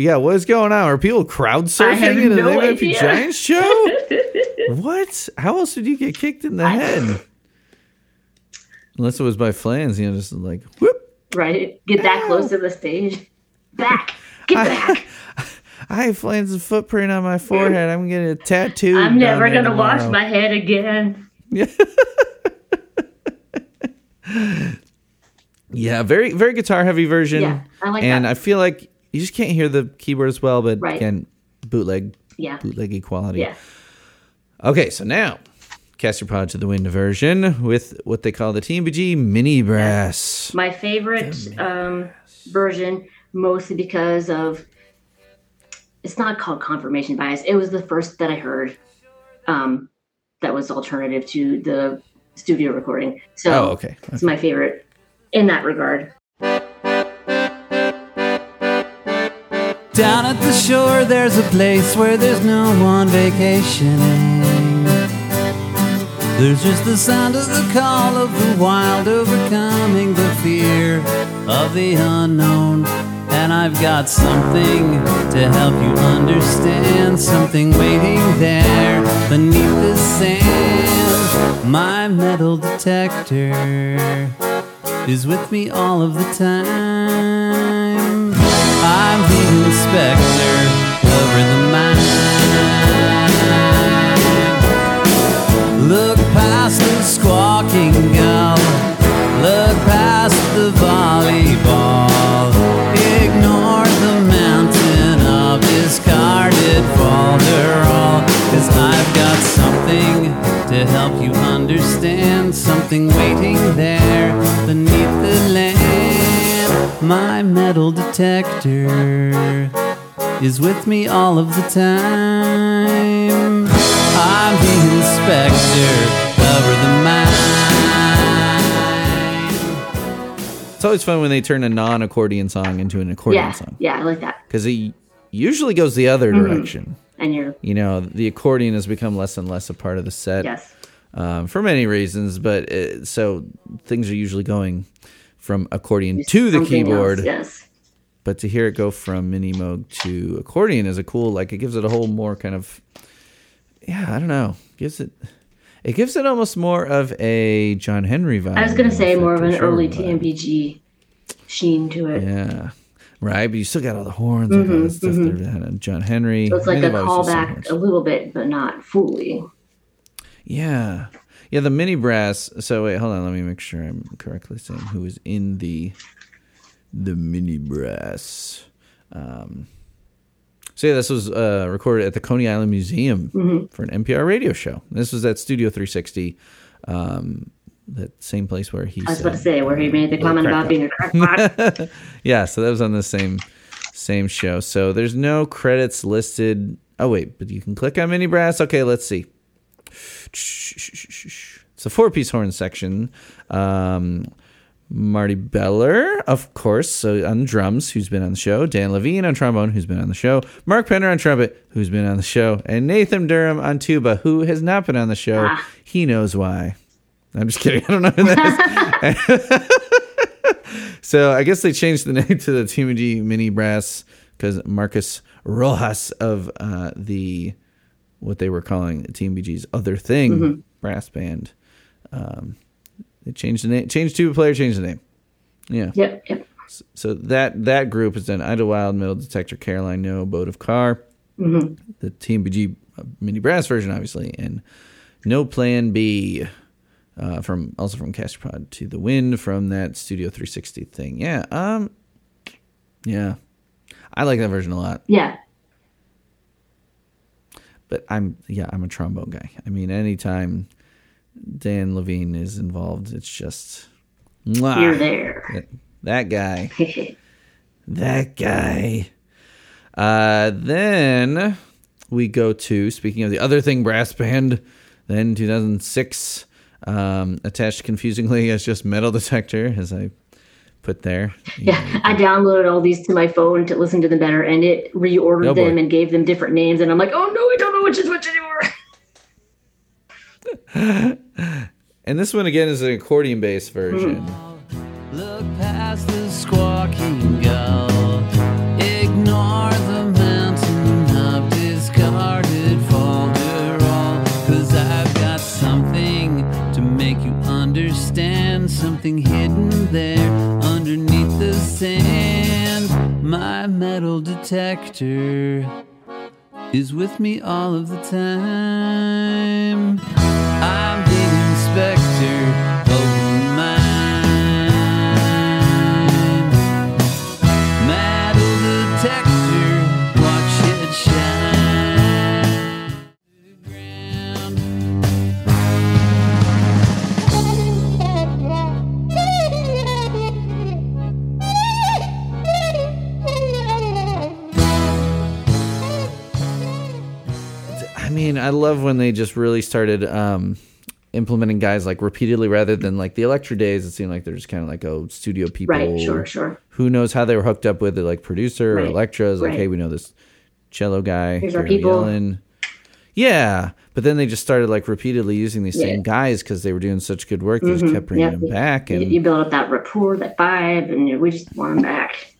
yeah. What is going on? Are people crowd surfing a no They Might idea. Giants show? [LAUGHS] what? How else did you get kicked in the head? Unless it was by flans, you know, just like whoop. Right? Get that close to the stage. Back. Get back. [LAUGHS] I have Flans' footprint on my forehead. I'm getting a tattoo. I'm never gonna wash my head again. [LAUGHS] Yeah, very very guitar heavy version. Yeah, I like and that. I feel like you just can't hear the keyboard as well, but Right. again, bootleg Yeah. bootleggy quality. Yeah. Okay, so now cast your pod to the wind version with what they call the TMBG mini brass. My favorite um, version, mostly because of it's not called confirmation bias. It was the first that I heard um, that was alternative to the studio recording. So Oh, okay. it's my favorite in that regard. Down at the shore, there's a place where there's no one vacationing. There's just the sound of the call of the wild, overcoming the fear of the unknown. And I've got something to help you understand, something waiting there beneath the sand. My metal detector is with me all of the time. I'm the inspector over the mine. Look past the squawking gull. Look past the volleyball. Ignore the mountain of discarded falderall. Cause I've got something to help you understand. Something waiting there beneath. My metal detector is with me all of the time. I'm the inspector over the mine. It's always fun when they turn a non-accordion song into an accordion Yeah, song yeah, I like that. because it usually goes the other Mm-hmm. direction. And you're you know, the accordion has become less and less a part of the set yes. um, for many reasons. But it, so things are usually going from accordion to the keyboard. else, yes. But to hear it go from mini moog to accordion is a cool. Like it gives it a whole more kind of. Yeah, I don't know. Gives it. It gives it almost more of a John Henry vibe. I was gonna say more of an early vibe. TMBG sheen to it. Yeah. Right, but you still got all the horns and all the stuff there. had John Henry. Mm-hmm, So it's like a they've always used some callback a little bit, but not fully. Yeah. Yeah, the mini brass. So wait, hold on. Let me make sure I'm correctly saying who is in the the mini brass. Um, so yeah, this was uh, recorded at the Coney Island Museum Mm-hmm. for an NPR radio show. This was at Studio 360, um, that same place where he. I was said, about to say where he made the comment about being a crackpot. [LAUGHS] Yeah, so that was on the same same show. So there's no credits listed. Oh wait, but you can click on mini brass. Okay, let's see. It's a four piece horn section. Um, Marty Beller, of course, so on drums, who's been on the show. Dan Levine on trombone, who's been on the show. Mark Pender on trumpet, who's been on the show. And Nathan Durham on tuba, who has not been on the show. Ah. He knows why. I'm just kidding. I don't know who that is. [LAUGHS] So I guess they changed the name to the TMG Mini Brass because Marcus Rojas of uh, the what they were calling the TMBG's other thing Mm-hmm. brass band. Um, they changed the name, changed tuba player, changed the name. Yeah. yep, yep. So that that group has done Idlewild, Metal Detector, Caroline No, Boat of Car, Mm-hmm. the TMBG uh, Mini Brass version, obviously, and No Plan B. Uh, from also from Cast Your Pod to the Wind from that Studio 360 thing. Yeah, um, yeah, I like that version a lot. Yeah. But I'm yeah, I'm a trombone guy. I mean, anytime Dan Levine is involved, it's just mwah, You're there. that- that guy. [LAUGHS] that guy. Uh, then we go to speaking of the other thing brass band. Then 2006, um, attached confusingly as just metal detector, as I put there. Yeah, I downloaded all these to my phone to listen to them better, and it reordered Oh, them and gave them different names. And I'm like, oh no, I don't know which is which anymore. [LAUGHS] And this one again is an accordion based version. Hmm. Look past the squawking gull. Ignore the mountain of discarded folderol. Cause I've got something to make you understand. Something hidden there underneath the sand. My metal detector is with me all of the time. I'm the inspector I I love when they just really started um, implementing guys like repeatedly rather than like the Elektra days. It seemed like they're just kind of like, oh, studio people. Right, sure, sure. Who knows how they were hooked up with it, like producer or Right, Elektra is like, hey, we know this cello guy. Here's our people. Yellen. Yeah, but then they just started like repeatedly using these same Yeah. Mm-hmm. guys because they were doing such good work. They just kept bringing Yep. them back, You, and you build up that rapport, that vibe, and we just want them back.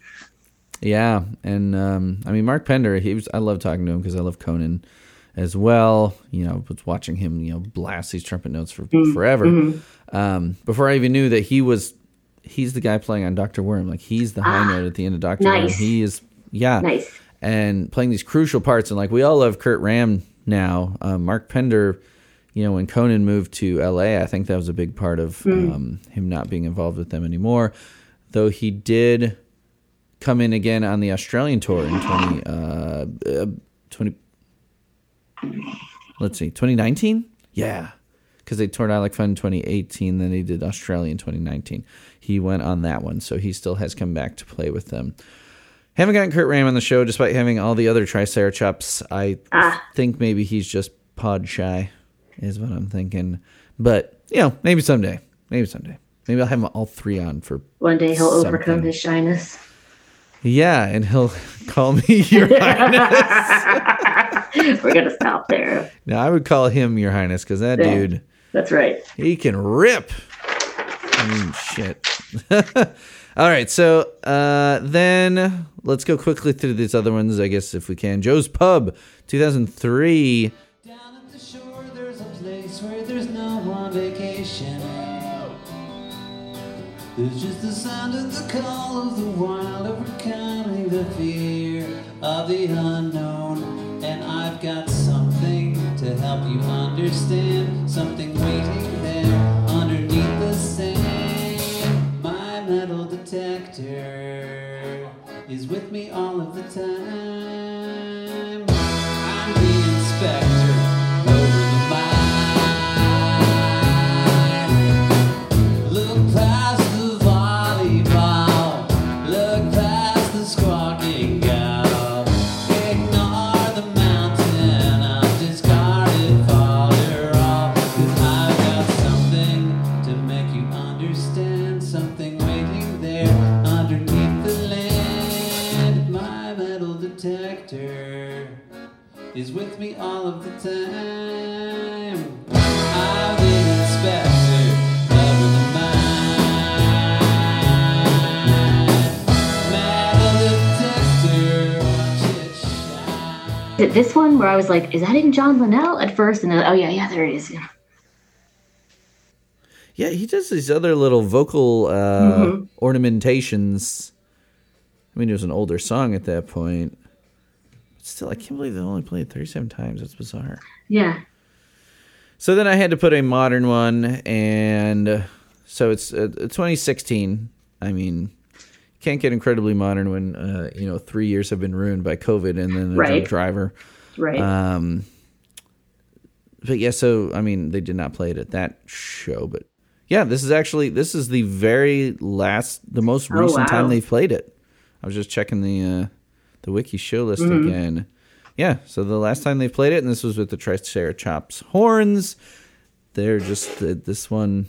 Yeah, and um, I mean Mark Pender, he was. I love talking to him because I love Conan as well. You know, was watching him, you know, blast these trumpet notes for Mm-hmm. forever. Um, before I even knew that he was, he's the guy playing on Doctor Worm. Like he's the high note at the end of Doctor Worm. Ah. He is, yeah, Nice. and playing these crucial parts. And like we all love Curt Ramm now. Um, Mark Pender, you know, when Conan moved to L.A., I think that was a big part of Hmm. um, him not being involved with them anymore. Though he did come in again on the Australian tour in 20, uh, uh, 20 let's see, 2019? Yeah. Because they toured Like Fun in 2018, then they did Australia in 2019. He went on that one, so he still has come back to play with them. Haven't gotten Curt Ramm on the show despite having all the other Tricerachops. I Ah. think maybe he's just pod shy, is what I'm thinking. But, you know, maybe someday. Maybe someday. Maybe I'll have them all three on for One day he'll Something. overcome his shyness. Yeah, and he'll [LAUGHS] call me [LAUGHS] your highness. [LAUGHS] We're gonna stop there. Now I would call him your highness because that Yeah. dude, That's right. he can rip. I mean, shit. All right, so uh, then let's go quickly through these other ones, I guess, if we can. Joe's Pub, 2003. Down at the shore, there's a place where there's no one vacation. There's just the sound of the call of the wild, the fear of the unknown. And I've got something to help you understand, something waiting there underneath the sand. My metal detector is with me all of the time. This one where I was like, is that in John Linnell at first? And then, oh yeah, yeah, there it is. Yeah. Yeah, he does these other little vocal uh, ornamentations. I mean, it was an older song at that point. Still, I can't believe they only played 37 times. That's bizarre. Yeah. So then I had to put a modern one, and uh, so it's uh, 2016. I mean, can't get incredibly modern when uh, you know three years have been ruined by COVID and then a Right. driver. Right. Um, but yeah, so I mean, they did not play it at that show, but yeah, this is actually this is the very last, the most Oh, recent time they've played it. I was just checking the uh, the wiki show list Mm-hmm. again. Yeah, so the last time they played it, and this was with the Tricerachops horns. They're just uh, this one.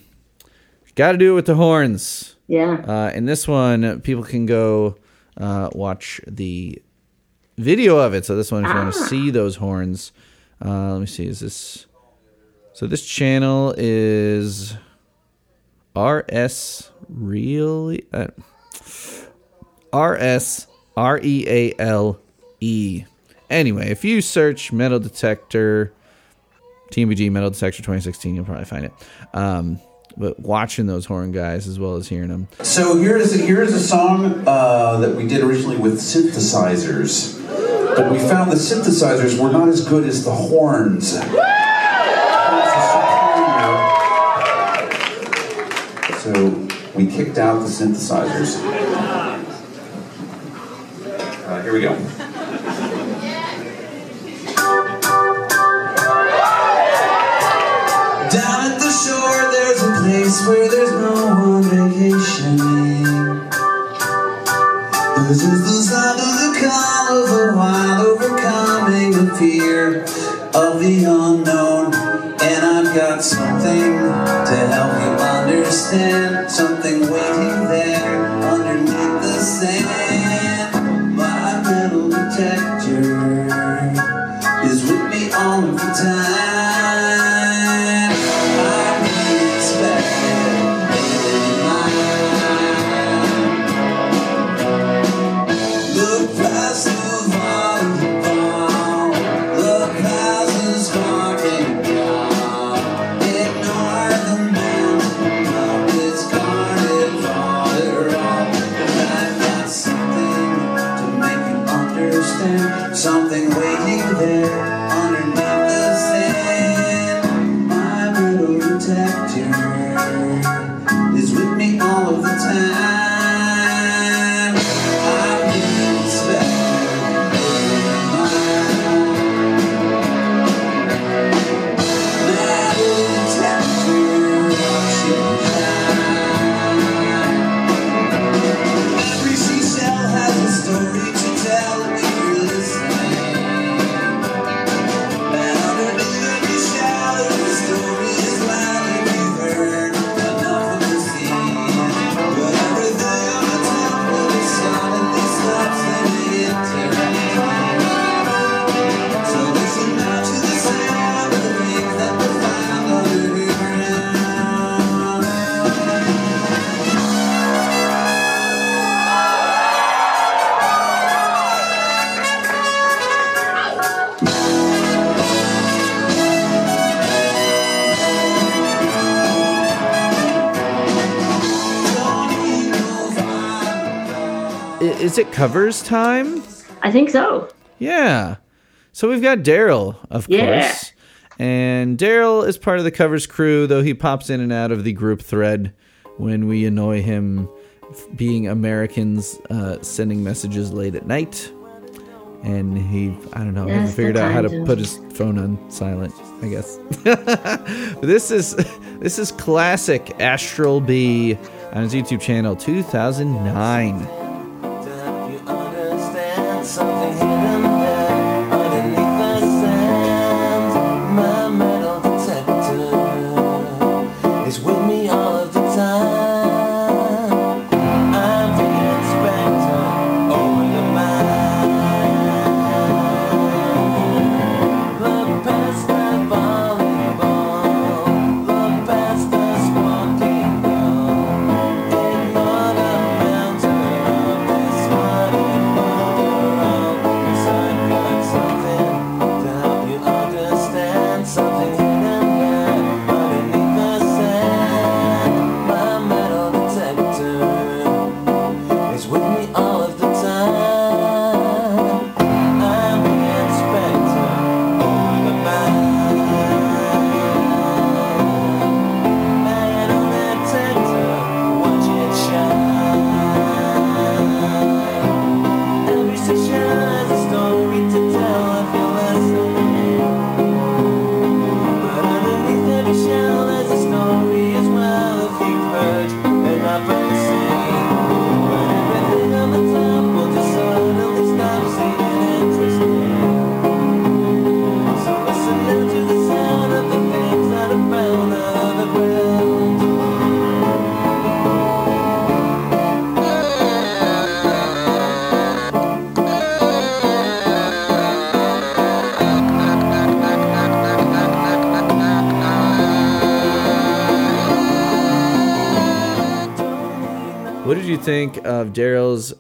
Got to do it with the horns. yeah. Uh, in this one, people can go uh, watch the video of it. So this one, if you want to see those horns, uh, let me see. Is this? So this channel is RS really uh, RS R E A L E. Anyway, if you search metal detector TMBG Metal Detector 2016, you'll probably find it. Um, but watching those horn guys as well as hearing them. So here's a, here's a song uh, that we did originally with synthesizers, but we found the synthesizers were not as good as the horns. So we kicked out the synthesizers. Here we go. Down at the shore, there's a place where there's no one vacationing. This is the sound of the call of the wild, overcoming the fear of the unknown. And I've got something to help you understand, something waiting there is it covers time? I think so. Yeah. So we've got Daryl, of Yeah. course. And Daryl is part of the covers crew, though he pops in and out of the group thread when we annoy him being Americans uh, sending messages late at night. And he, I don't know, Yeah, hasn't figured out how to sometimes. put his phone on silent, I guess. [LAUGHS] This is this is classic Astral B on his YouTube channel 2009. Is with think of Daryl's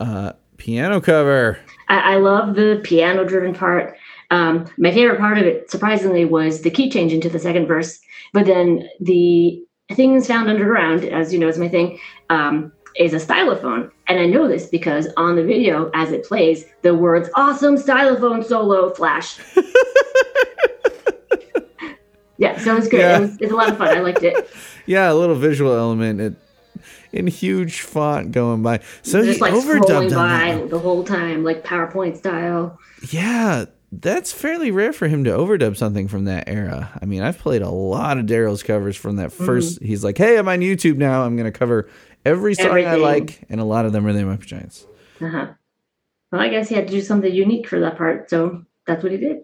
uh, piano cover? I, I love the piano driven part. Um, my favorite part of it, surprisingly, was the key change into the second verse. But then the things found underground, as you know, is my thing, um, is a stylophone. And I know this because on the video, as it plays, the words awesome stylophone solo flash. [LAUGHS] yeah, so it's good. Yeah. It was, it's a lot of fun. I liked it. [LAUGHS] Yeah, a little visual element it, in huge font going by. So he Just like overdubbed scrolling on that. by the whole time, like PowerPoint style. Yeah, that's fairly rare for him to overdub something from that era. I mean, I've played a lot of Daryl's covers from that 1st Mm-hmm. He's like, "Hey, I'm on YouTube now. I'm going to cover every song I like," and a lot of them are the Muppet Giants. Uh-huh. Well, I guess he had to do something unique for that part, so that's what he did.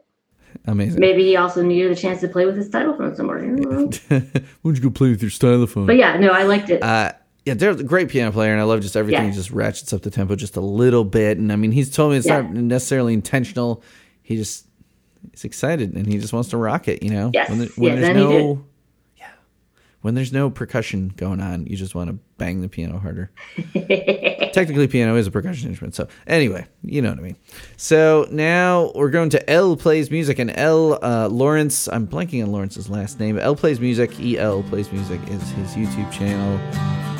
Amazing. Maybe he also needed a chance to play with his stylophone somewhere. [LAUGHS] Why don't you go play with your stylophone? but yeah, no, I liked it. Uh, yeah, they're a great piano player, and I love just everything. Yeah. He just ratchets up the tempo just a little bit, and I mean, he's told me it's Yeah. not necessarily intentional. He just he's excited, and he just wants to rock it. You know, Yes. when, there, when Yeah, there's then he did. no, yeah, when there's no percussion going on, you just want to bang the piano harder. [LAUGHS] Technically, piano is a percussion instrument. So anyway, you know what I mean. So now we're going to L plays music, and L uh, Lawrence. I'm blanking on Lawrence's last name. L plays music. E L plays music is his YouTube channel.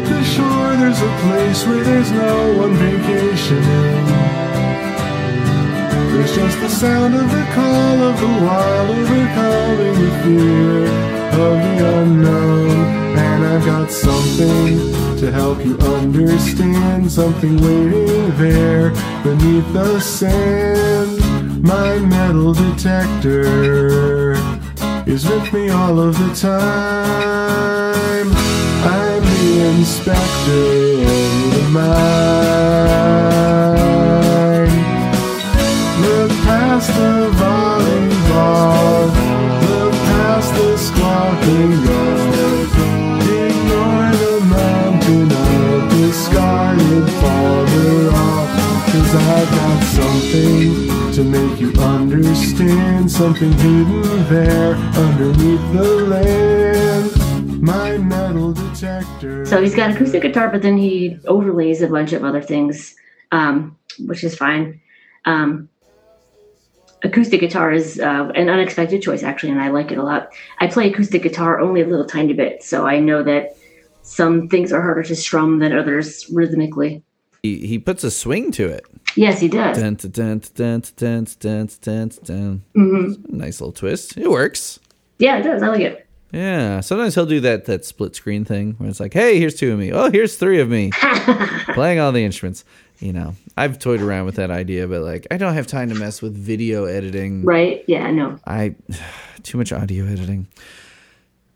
At the shore, there's a place where there's no one vacationing. There's just the sound of the call of the wild, overcoming the fear of the unknown. And I've got something to help you understand, something waiting there beneath the sand. My metal detector is with me all of the time. Inspector of the mind. Look past the volleyball, look past the squawking dog. Ignore the mountain of discarded farther off. Cause I've got something to make you understand something hidden there underneath the land. My metal detector. so he's got acoustic guitar, but then he overlays a bunch of other things, um, which is fine. Um, acoustic guitar is uh, an unexpected choice, actually, and I like it a lot. I play acoustic guitar only a little tiny bit, so I know that some things are harder to strum than others rhythmically. He, he puts a swing to it. Yes, he does. Dun, dun, dun, dun, dun, dun, dun, dun. Mm-hmm. Nice little twist. It works. Yeah, it does. I like it. Yeah. Sometimes he'll do that that split screen thing where it's like, hey, here's two of me. Oh, here's three of me. [LAUGHS] Playing all the instruments. You know, I've toyed around with that idea, but like I don't have time to mess with video editing. Right? Yeah, no. I [SIGHS] too much audio editing.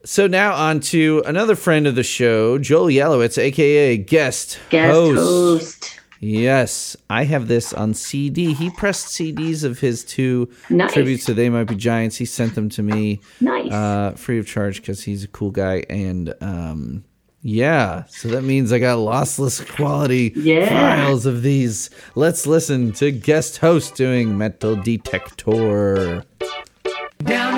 So now on to another friend of the show, Joel Yellowitz, aka guest, Guest host. host. Yes, I have this on CD. He pressed CDs of his two Nice. tributes to They Might Be Giants. He sent them to me Nice. uh, free of charge because he's a cool guy. And um, yeah, so that means I got lossless quality Yeah. files of these. Let's listen to guest host doing Metal Detector. Down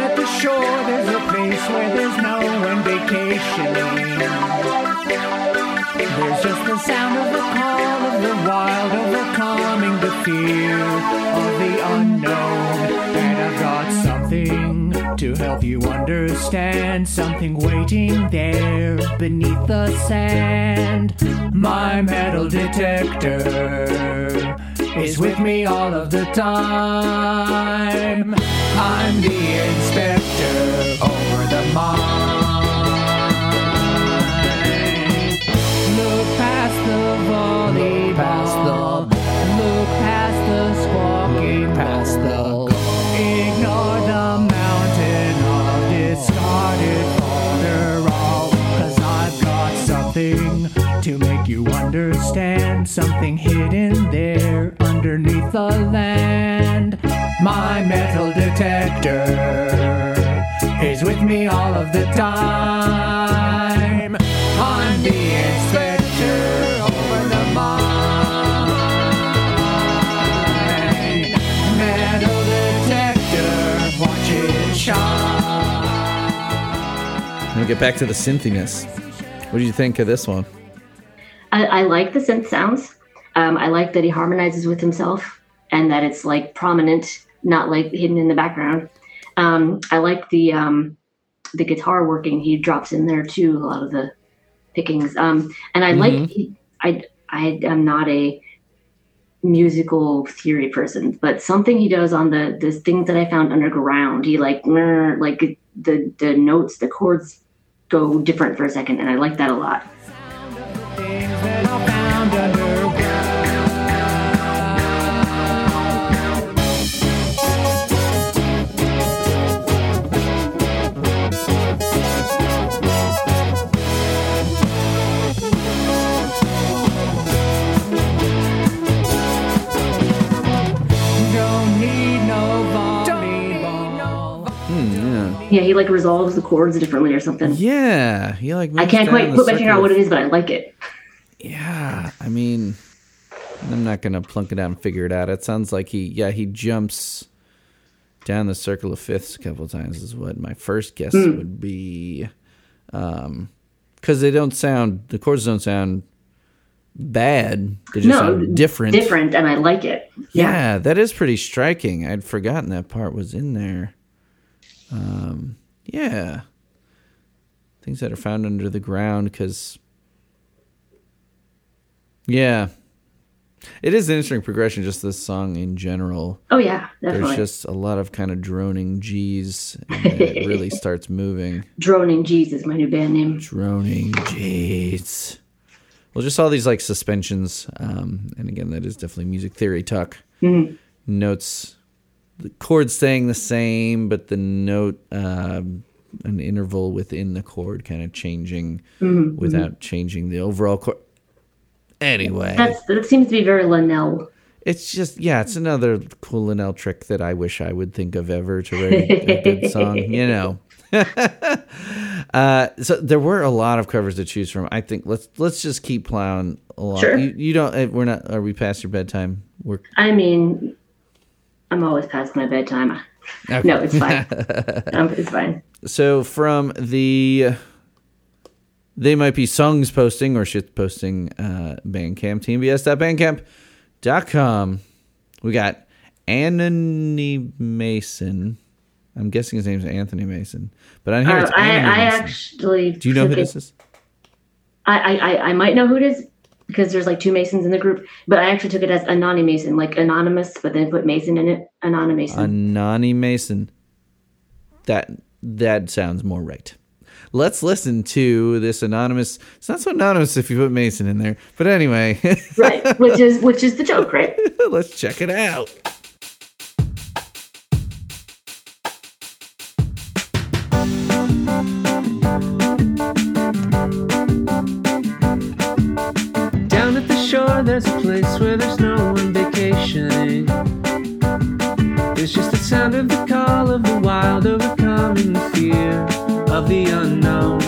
you understand, something waiting there beneath the sand. My metal detector is with me all of the time. I'm the inspector over the mind. Understand. Something hidden there underneath the land. My metal detector is with me all of the time. I'm the inspector over the mind. Metal detector, watch it shine. Let me get back to the synthiness. What do you think of this one? I, I like the synth sounds. Um, I like that he harmonizes with himself and that it's like prominent, not like hidden in the background. Um, I like the um, the guitar working he drops in there too. A lot of the pickings, um, and I like. I I am not a musical theory person, but something he does on the the things that I found underground, he like like the the notes, the chords go different for a second, and I like that a lot. Yeah. Yeah, he like resolves the chords differently or something. Yeah, he like. I can't quite put my finger out what it is, but I like it. [LAUGHS] Yeah, I mean, I'm not gonna plunk it out and figure it out. It sounds like he, yeah, he jumps down the circle of fifths a couple of times. Is what my first guess Hmm. would be, um, because they don't sound the chords don't sound bad. They just no, sound different. Different, and I like it. Yeah, that is pretty striking. I'd forgotten that part was in there. Um, yeah, things that are found under the ground because, yeah, it is an interesting progression. Just this song in general. Oh yeah, definitely. There's just a lot of kind of droning G's, and it really [LAUGHS] starts moving. Droning G's is my new band name. Droning G's. Well, just all these like suspensions, um, and again, that is definitely music theory talk. Mhm. Notes, the chord staying the same, but the note, um, an interval within the chord, kind of changing Mhm, without changing the overall chord. Anyway, That's that seems to be very Linnell. it's just yeah, it's another cool Linnell trick that I wish I would think of ever to write a good song. You [LAUGHS] know. [LAUGHS] uh, so there were a lot of covers to choose from. I think let's let's just keep plowing along. Sure. You, you don't. eh, We're not. Are we past your bedtime? We're I mean, I'm always past my bedtime. Okay. No, it's fine. [LAUGHS] um, it's fine. so from the they might be songs posting or shit posting uh bandcamp tmbs.bandcamp.com we got anthony mason i'm guessing his name's anthony mason but on here Uh, it's I, I actually. do you know who it- this is I, I I- I might know who it is. Because there's like two Masons in the group. But I actually took it as Anony Mason, like anonymous, but then put Mason in it. Anonymous. Anani Mason. That that sounds more right. Let's listen to this anonymous. It's not so anonymous if you put Mason in there, but anyway, [LAUGHS] right, which is which is the joke, right? [LAUGHS] let's check it out. Of the call of the wild, overcoming the fear of the unknown.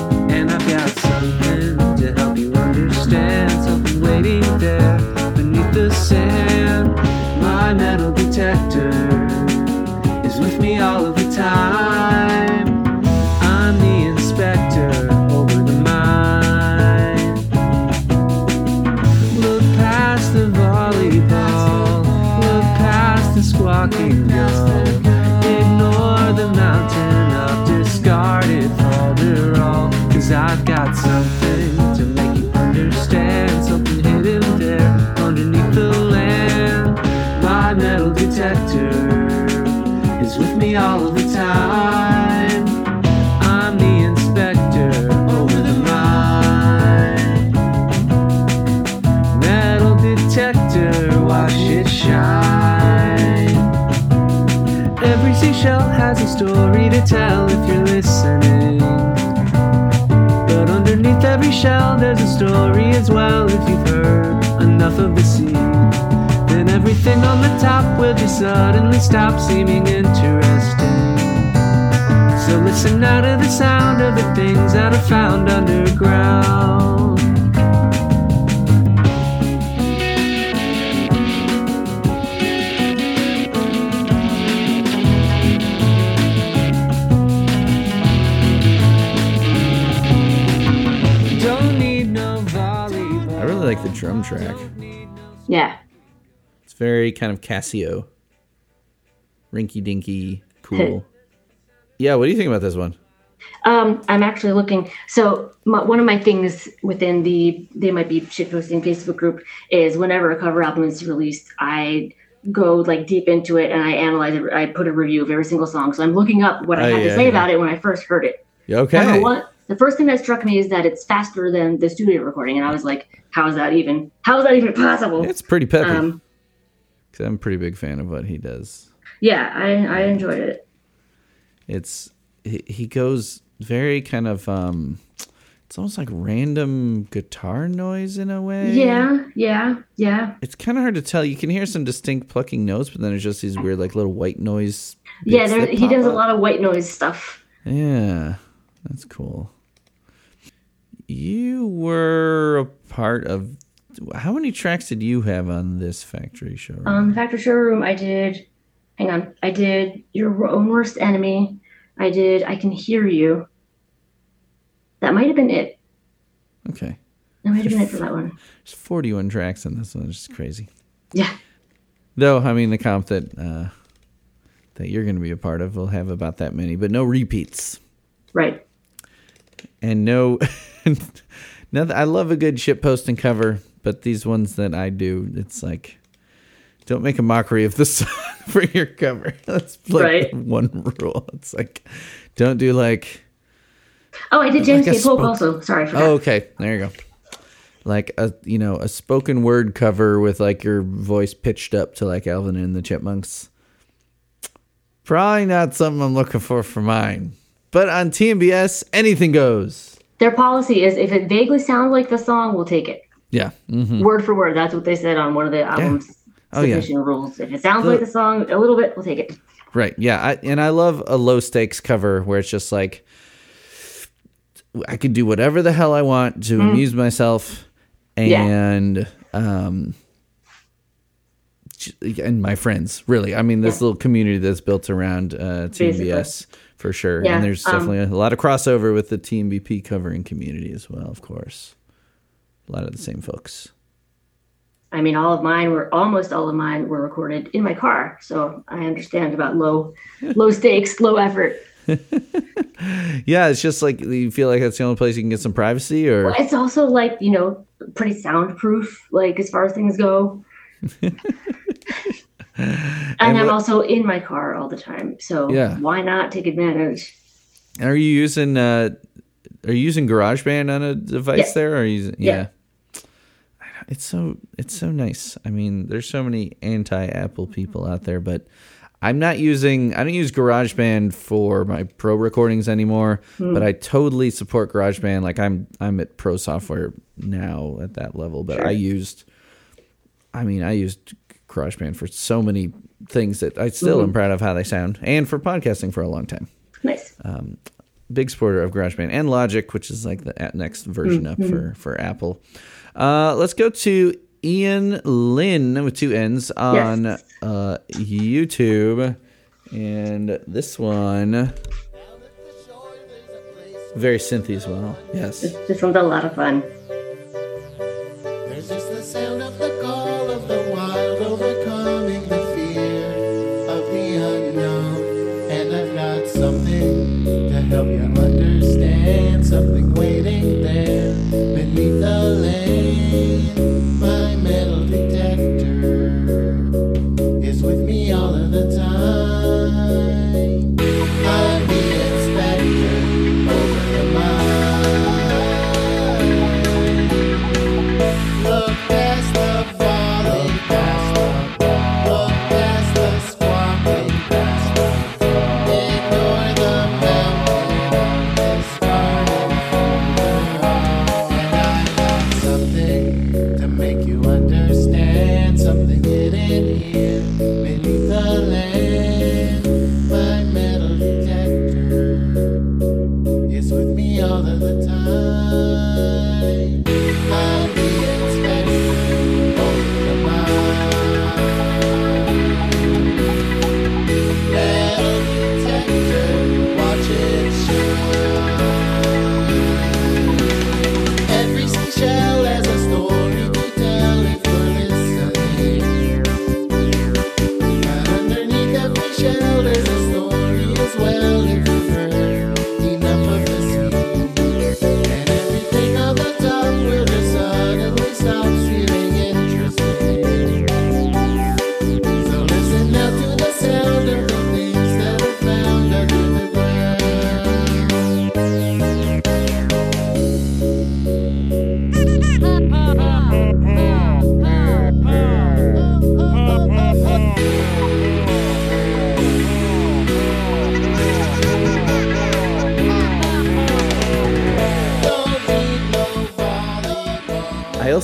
To tell if you're listening. But underneath every shell, there's a story as well if you've heard enough of the sea. Then everything on the top will just suddenly stop seeming interesting. So listen now to the sound of the things that are found underground. Really like the drum track. Yeah. It's very kind of Casio, rinky dinky, cool. yeah, what do you think about this one? Um, I'm actually looking. So my, one of my things within the they might be shitposting Facebook group is whenever a cover album is released, I go like deep into it and I analyze it. I put a review of every single song. So I'm looking up what I Oh, had yeah, to say yeah. about it when I first heard it. Okay. Number one, the first thing that struck me is that it's faster than the studio recording, and I was like, "How is that even? How is that even possible?" It's pretty peppy. Um, 'Cause I'm a pretty big fan of what he does. yeah, I I enjoyed it. It's he, he goes very kind of um it's almost like random guitar noise in a way. Yeah, yeah, yeah. It's kind of hard to tell. You can hear some distinct plucking notes, but then there's just these weird like little white noise. Yeah, there, he does a lot of white noise stuff. Yeah, that's cool. You were a part of. How many tracks did you have on this factory show? Um, the Factory Showroom, I did. Hang on, I did Your Own Worst Enemy. I did I Can Hear You. That might have been it. okay, That might have been it for that one. there's 41 tracks in this one. It's just crazy. Yeah. Though I mean, the comp that uh, that you're going to be a part of will have about that many, but no repeats Right. and no. [LAUGHS] [LAUGHS] I love a good ship post and cover, but these ones that I do, it's like, don't make a mockery of the [LAUGHS] song for your cover. [LAUGHS] That's like Right. one rule. It's like, don't do like. Oh, I did James Like K. Polk also. Sorry for Oh, okay. There you go. Like a you know a spoken word cover with like your voice pitched up to like Alvin and the Chipmunks. Probably not something I'm looking for for mine. But on TMBS, anything goes. Their policy is if it vaguely sounds like the song, we'll take it. Yeah. hmm Word for word. That's what they said on one of the album's Oh, yeah. submission rules. If it sounds The- like the song a little bit, we'll take it. Right. Yeah. I, and I love a low stakes cover where it's just like I can do whatever the hell I want to Mm. amuse myself Yeah. and um and my friends really i mean this little community that's built around uh tmbs for sure. Yeah, and there's um, definitely a lot of crossover with the tmbg covering community as well of course. A lot of the same folks. I mean, all of mine were almost all of mine were recorded in my car, so I understand about low, low stakes, low effort. [LAUGHS] Yeah, it's just like you feel like that's the only place you can get some privacy, or? It's also like you know pretty soundproof, like as far as things go. [LAUGHS] and I'm what- also in my car all the time, so Yeah. why not take advantage? are you using uh, are you using GarageBand on a device Yes. there? Or are you using, Yeah. yeah. It's so it's so nice. I mean, there's so many anti-Apple people out there, but I'm not using I don't use GarageBand for my pro recordings anymore, Hmm. but I totally support GarageBand. Like I'm I'm at pro software now at that level, but I used I mean, I used GarageBand for so many things that I still am Mhm. proud of how they sound and for podcasting for a long time. Nice. Um, big supporter of GarageBand and Logic, which is like the next version up Mhm. for for Apple. Uh, let's go to Ian Lynn with two N's on uh, YouTube, and this one very synthy as well. Yes. This one's a lot of fun.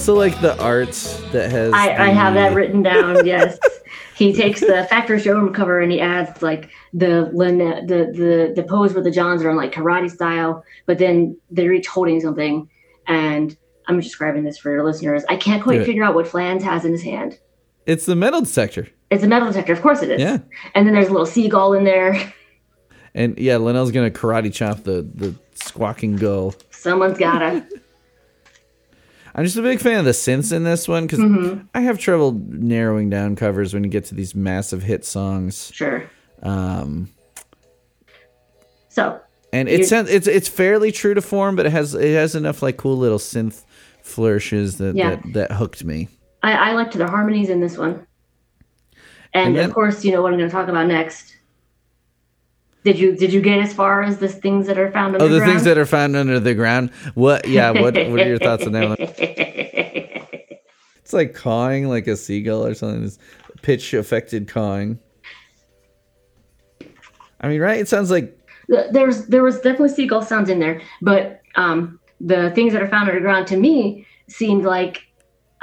Also like the art that has. I, I have that written down. [LAUGHS] Yes, he takes the factory showroom cover and he adds like the the the the pose where the Johns are in like karate style, but then they're each holding something. And I'm describing this for your listeners. I can't quite figure out what Flans has in his hand. It's the metal detector, It's a metal detector, of course it is. Yeah. And then there's a little seagull in there. and yeah, Linnell's gonna karate chop the the squawking gull. Someone's gotta. [LAUGHS] I'm just a big fan of the synths in this one because Mhm. I have trouble narrowing down covers when you get to these massive hit songs. Sure. Um, So and it's it's it's fairly true to form, but it has it has enough like cool little synth flourishes that Yeah. that, that hooked me. I, I liked the harmonies in this one. And, And then- of course, you know what I'm going to talk about next. Did you did you get as far as the things that are found Oh, the underground? things that are found under the ground. What? Yeah. What? what are your thoughts on that one? [LAUGHS] It's like cawing like a seagull or something. This pitch affected cawing. I mean, right? It sounds like The- There's there was definitely seagull sounds in there, but um, the things that are found underground to me seemed like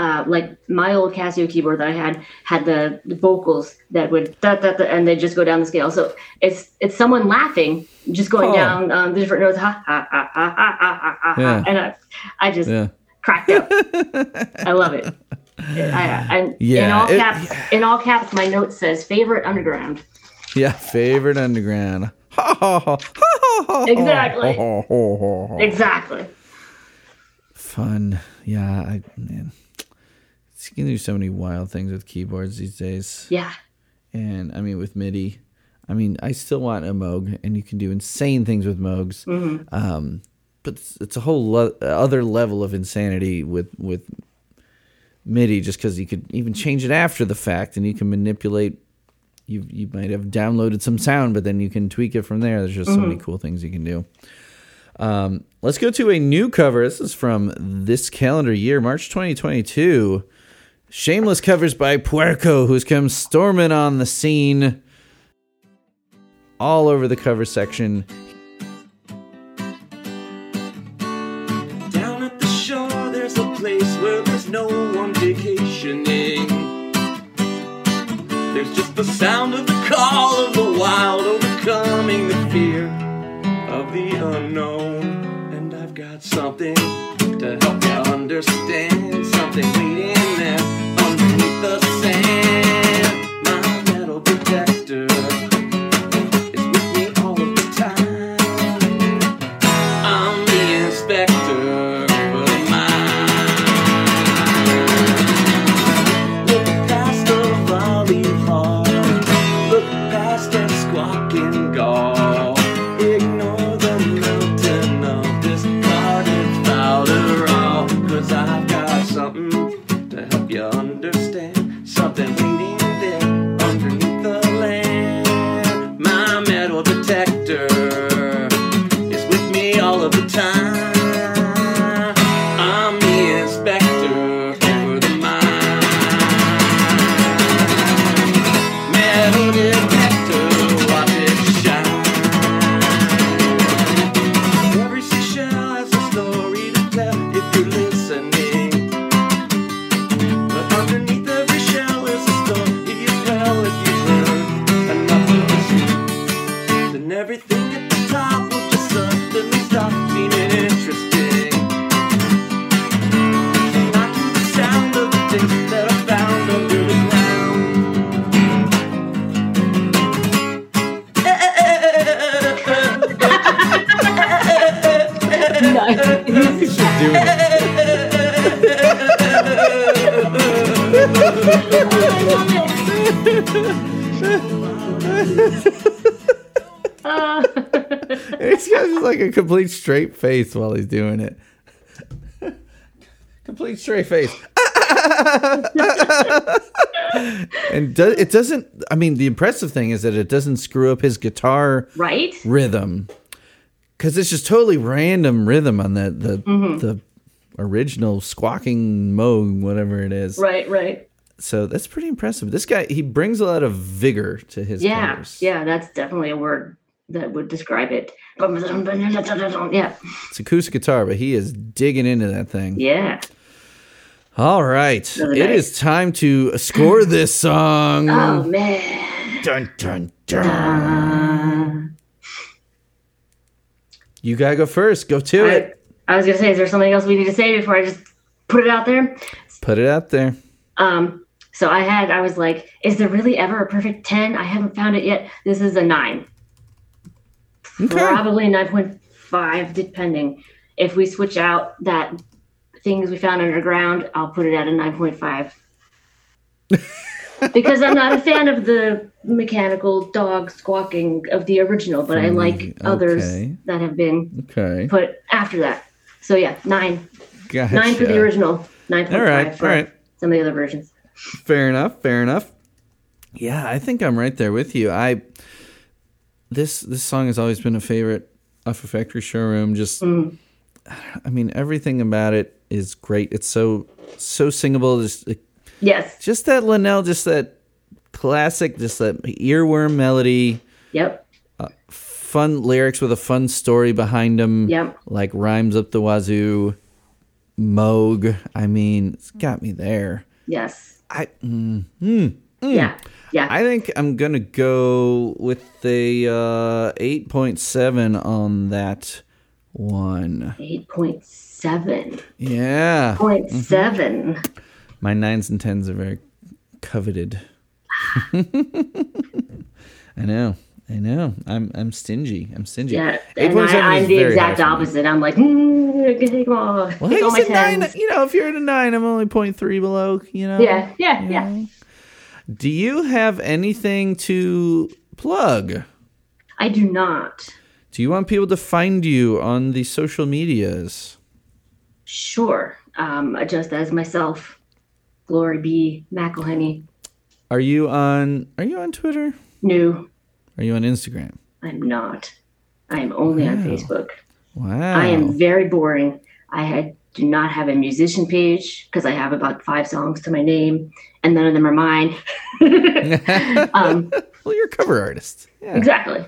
uh, like my old Casio keyboard that I had had the, the vocals that would da, da, da, and they just go down the scale. So it's it's someone laughing, just going Oh. down um, the different notes, ha ha ha ha ha ha ha, ha, Yeah. and I, I just yeah. cracked up. I love it. I, I, in Yeah, all it- caps, in all caps, my note says favorite underground. Yeah, favorite underground. Exactly. Exactly. Fun. Yeah, I man. You can do so many wild things with keyboards these days. Yeah. And I mean with MIDI. I mean, I still want a Moog, and you can do insane things with Moogs. Mhm. Um, but it's, it's a whole lo- other level of insanity with with MIDI, just because you could even change it after the fact, and you can manipulate. You you might have downloaded some sound, but then you can tweak it from there. There's just so many Mhm. cool things you can do. Um, let's go to a new cover. This is from this calendar year, March 2022. Shameless covers by Puerco, who's come storming on the scene all over the cover section. Down at the shore, there's a place where there's no one vacationing. There's just the sound of the call of the wild, overcoming the fear of the unknown. And I've got something to help you understand, something waiting the [LAUGHS] He's got just like a complete straight face while he's doing it. [LAUGHS] complete straight face. [LAUGHS] and do, it doesn't. I mean, the impressive thing is that it doesn't screw up his guitar Right? rhythm because it's just totally random rhythm on the the Mhm. the original squawking moog, whatever it is. Right, right. So that's pretty impressive. This guy he brings a lot of vigor to his yeah, yeah, that's definitely a word that would describe it. Yeah, It's acoustic guitar, but he is digging into that thing. yeah. All right. It is time to score this song. [LAUGHS] Oh man. Dun, dun, dun. You gotta go first. Go to I, it. I was gonna say, is there something else we need to say before I just put it out there? Put it out there. Um, so I had, I was like, is there really ever a perfect 10? I haven't found it yet. This is a nine. Probably 9.5, depending. If we switch out that things we found underground, I'll put it at a 9.5. [LAUGHS] because I'm not a fan of the mechanical dog squawking of the original, but I From the- like others that have been Okay. put after that. So yeah, nine. Gotcha. Nine for the original, 9.5 All right, for all right. some of the other versions. Fair enough. Fair enough. Yeah, I think I'm right there with you. I this this song has always been a favorite off of Factory Showroom. Just, mm. I mean, everything about it is great. It's so so singable. Just Yes. just that Linnell, just that classic, just that earworm melody. Yep. Fun lyrics with a fun story behind them. Yep. Like rhymes up the wazoo. Moog. I mean, it's got me there. Yes. I. Mm, mm, mm. Yeah. Yeah. I think I'm gonna go with the uh, eight point seven on that one. 8.7. Yeah. Point Mhm. seven. My nines and tens are very coveted. [LAUGHS] I know. I know. I'm I'm stingy. I'm stingy. Yeah. And 8.7 I, I'm is the very exact high for me. opposite. I'm like, mm, take them all. Well, take all you my nine. You know, if you're at a nine, I'm only 0.3 below. You know. Yeah. Yeah. Yeah. Do you have anything to plug? I do not. Do you want people to find you on the social medias? Sure. Um, just as myself, Glory B. McElhenney. Are you on Are you on Twitter? No, Are you on Instagram? I'm not. I am only on Facebook. Wow. I am very boring. I had, do not have a musician page because I have about five songs to my name, and none of them are mine. [LAUGHS] um, well, you're a cover artist. Yeah. Exactly.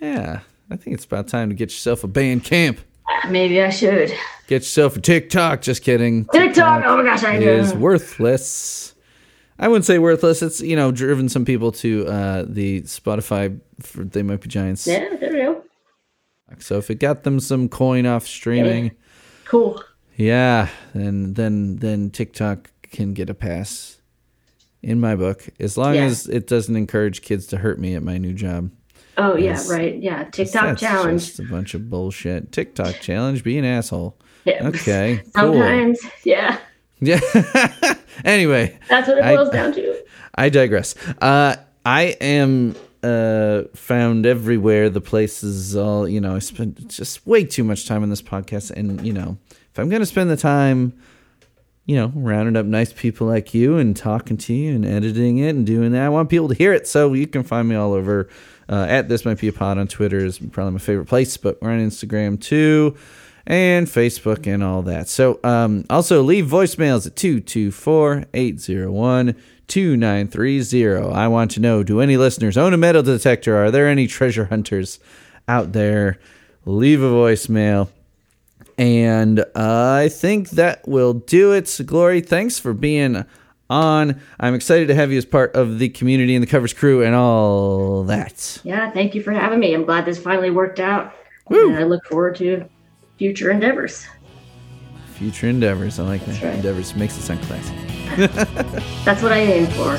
Yeah. I think it's about time to get yourself a Bandcamp. Maybe I should. Get yourself a TikTok. Just kidding. TikTok. Oh my gosh, I know. is worthless. I wouldn't say worthless. It's you know driven some people to uh, the Spotify. For, they might be giants. Yeah, there we go. So if it got them some coin off streaming, Cool. yeah, then then then TikTok can get a pass. In my book, as long Yeah. as it doesn't encourage kids to hurt me at my new job. Oh yeah, right. Yeah, TikTok challenge. Just a bunch of bullshit. TikTok challenge. Be an asshole. Yeah. Okay. [LAUGHS] Cool. Sometimes, yeah, Yeah. [LAUGHS] anyway, that's what it I- boils down to. I digress. Uh, I am uh, found everywhere. The places, all you know. I spend just way too much time on this podcast, and you know, if I'm gonna spend the time, you know, rounding up nice people like you and talking to you and editing it and doing that, I want people to hear it. So you can find me all over. Uh, at this might be a pod on Twitter is probably my favorite place, but we're on Instagram too and Facebook and all that. So um, also leave voicemails at 224-801-2930. I want to know, do any listeners own a metal detector? Are there any treasure hunters out there? Leave a voicemail. And uh, I think that will do it. So, Glory, thanks for being on. I'm excited to have you as part of the community and the covers crew and all that. Yeah, thank you for having me. I'm glad this finally worked out, and I look forward to future endeavors. Future endeavors. I like that. Right. Endeavors makes it sound classy. That's what I aim for.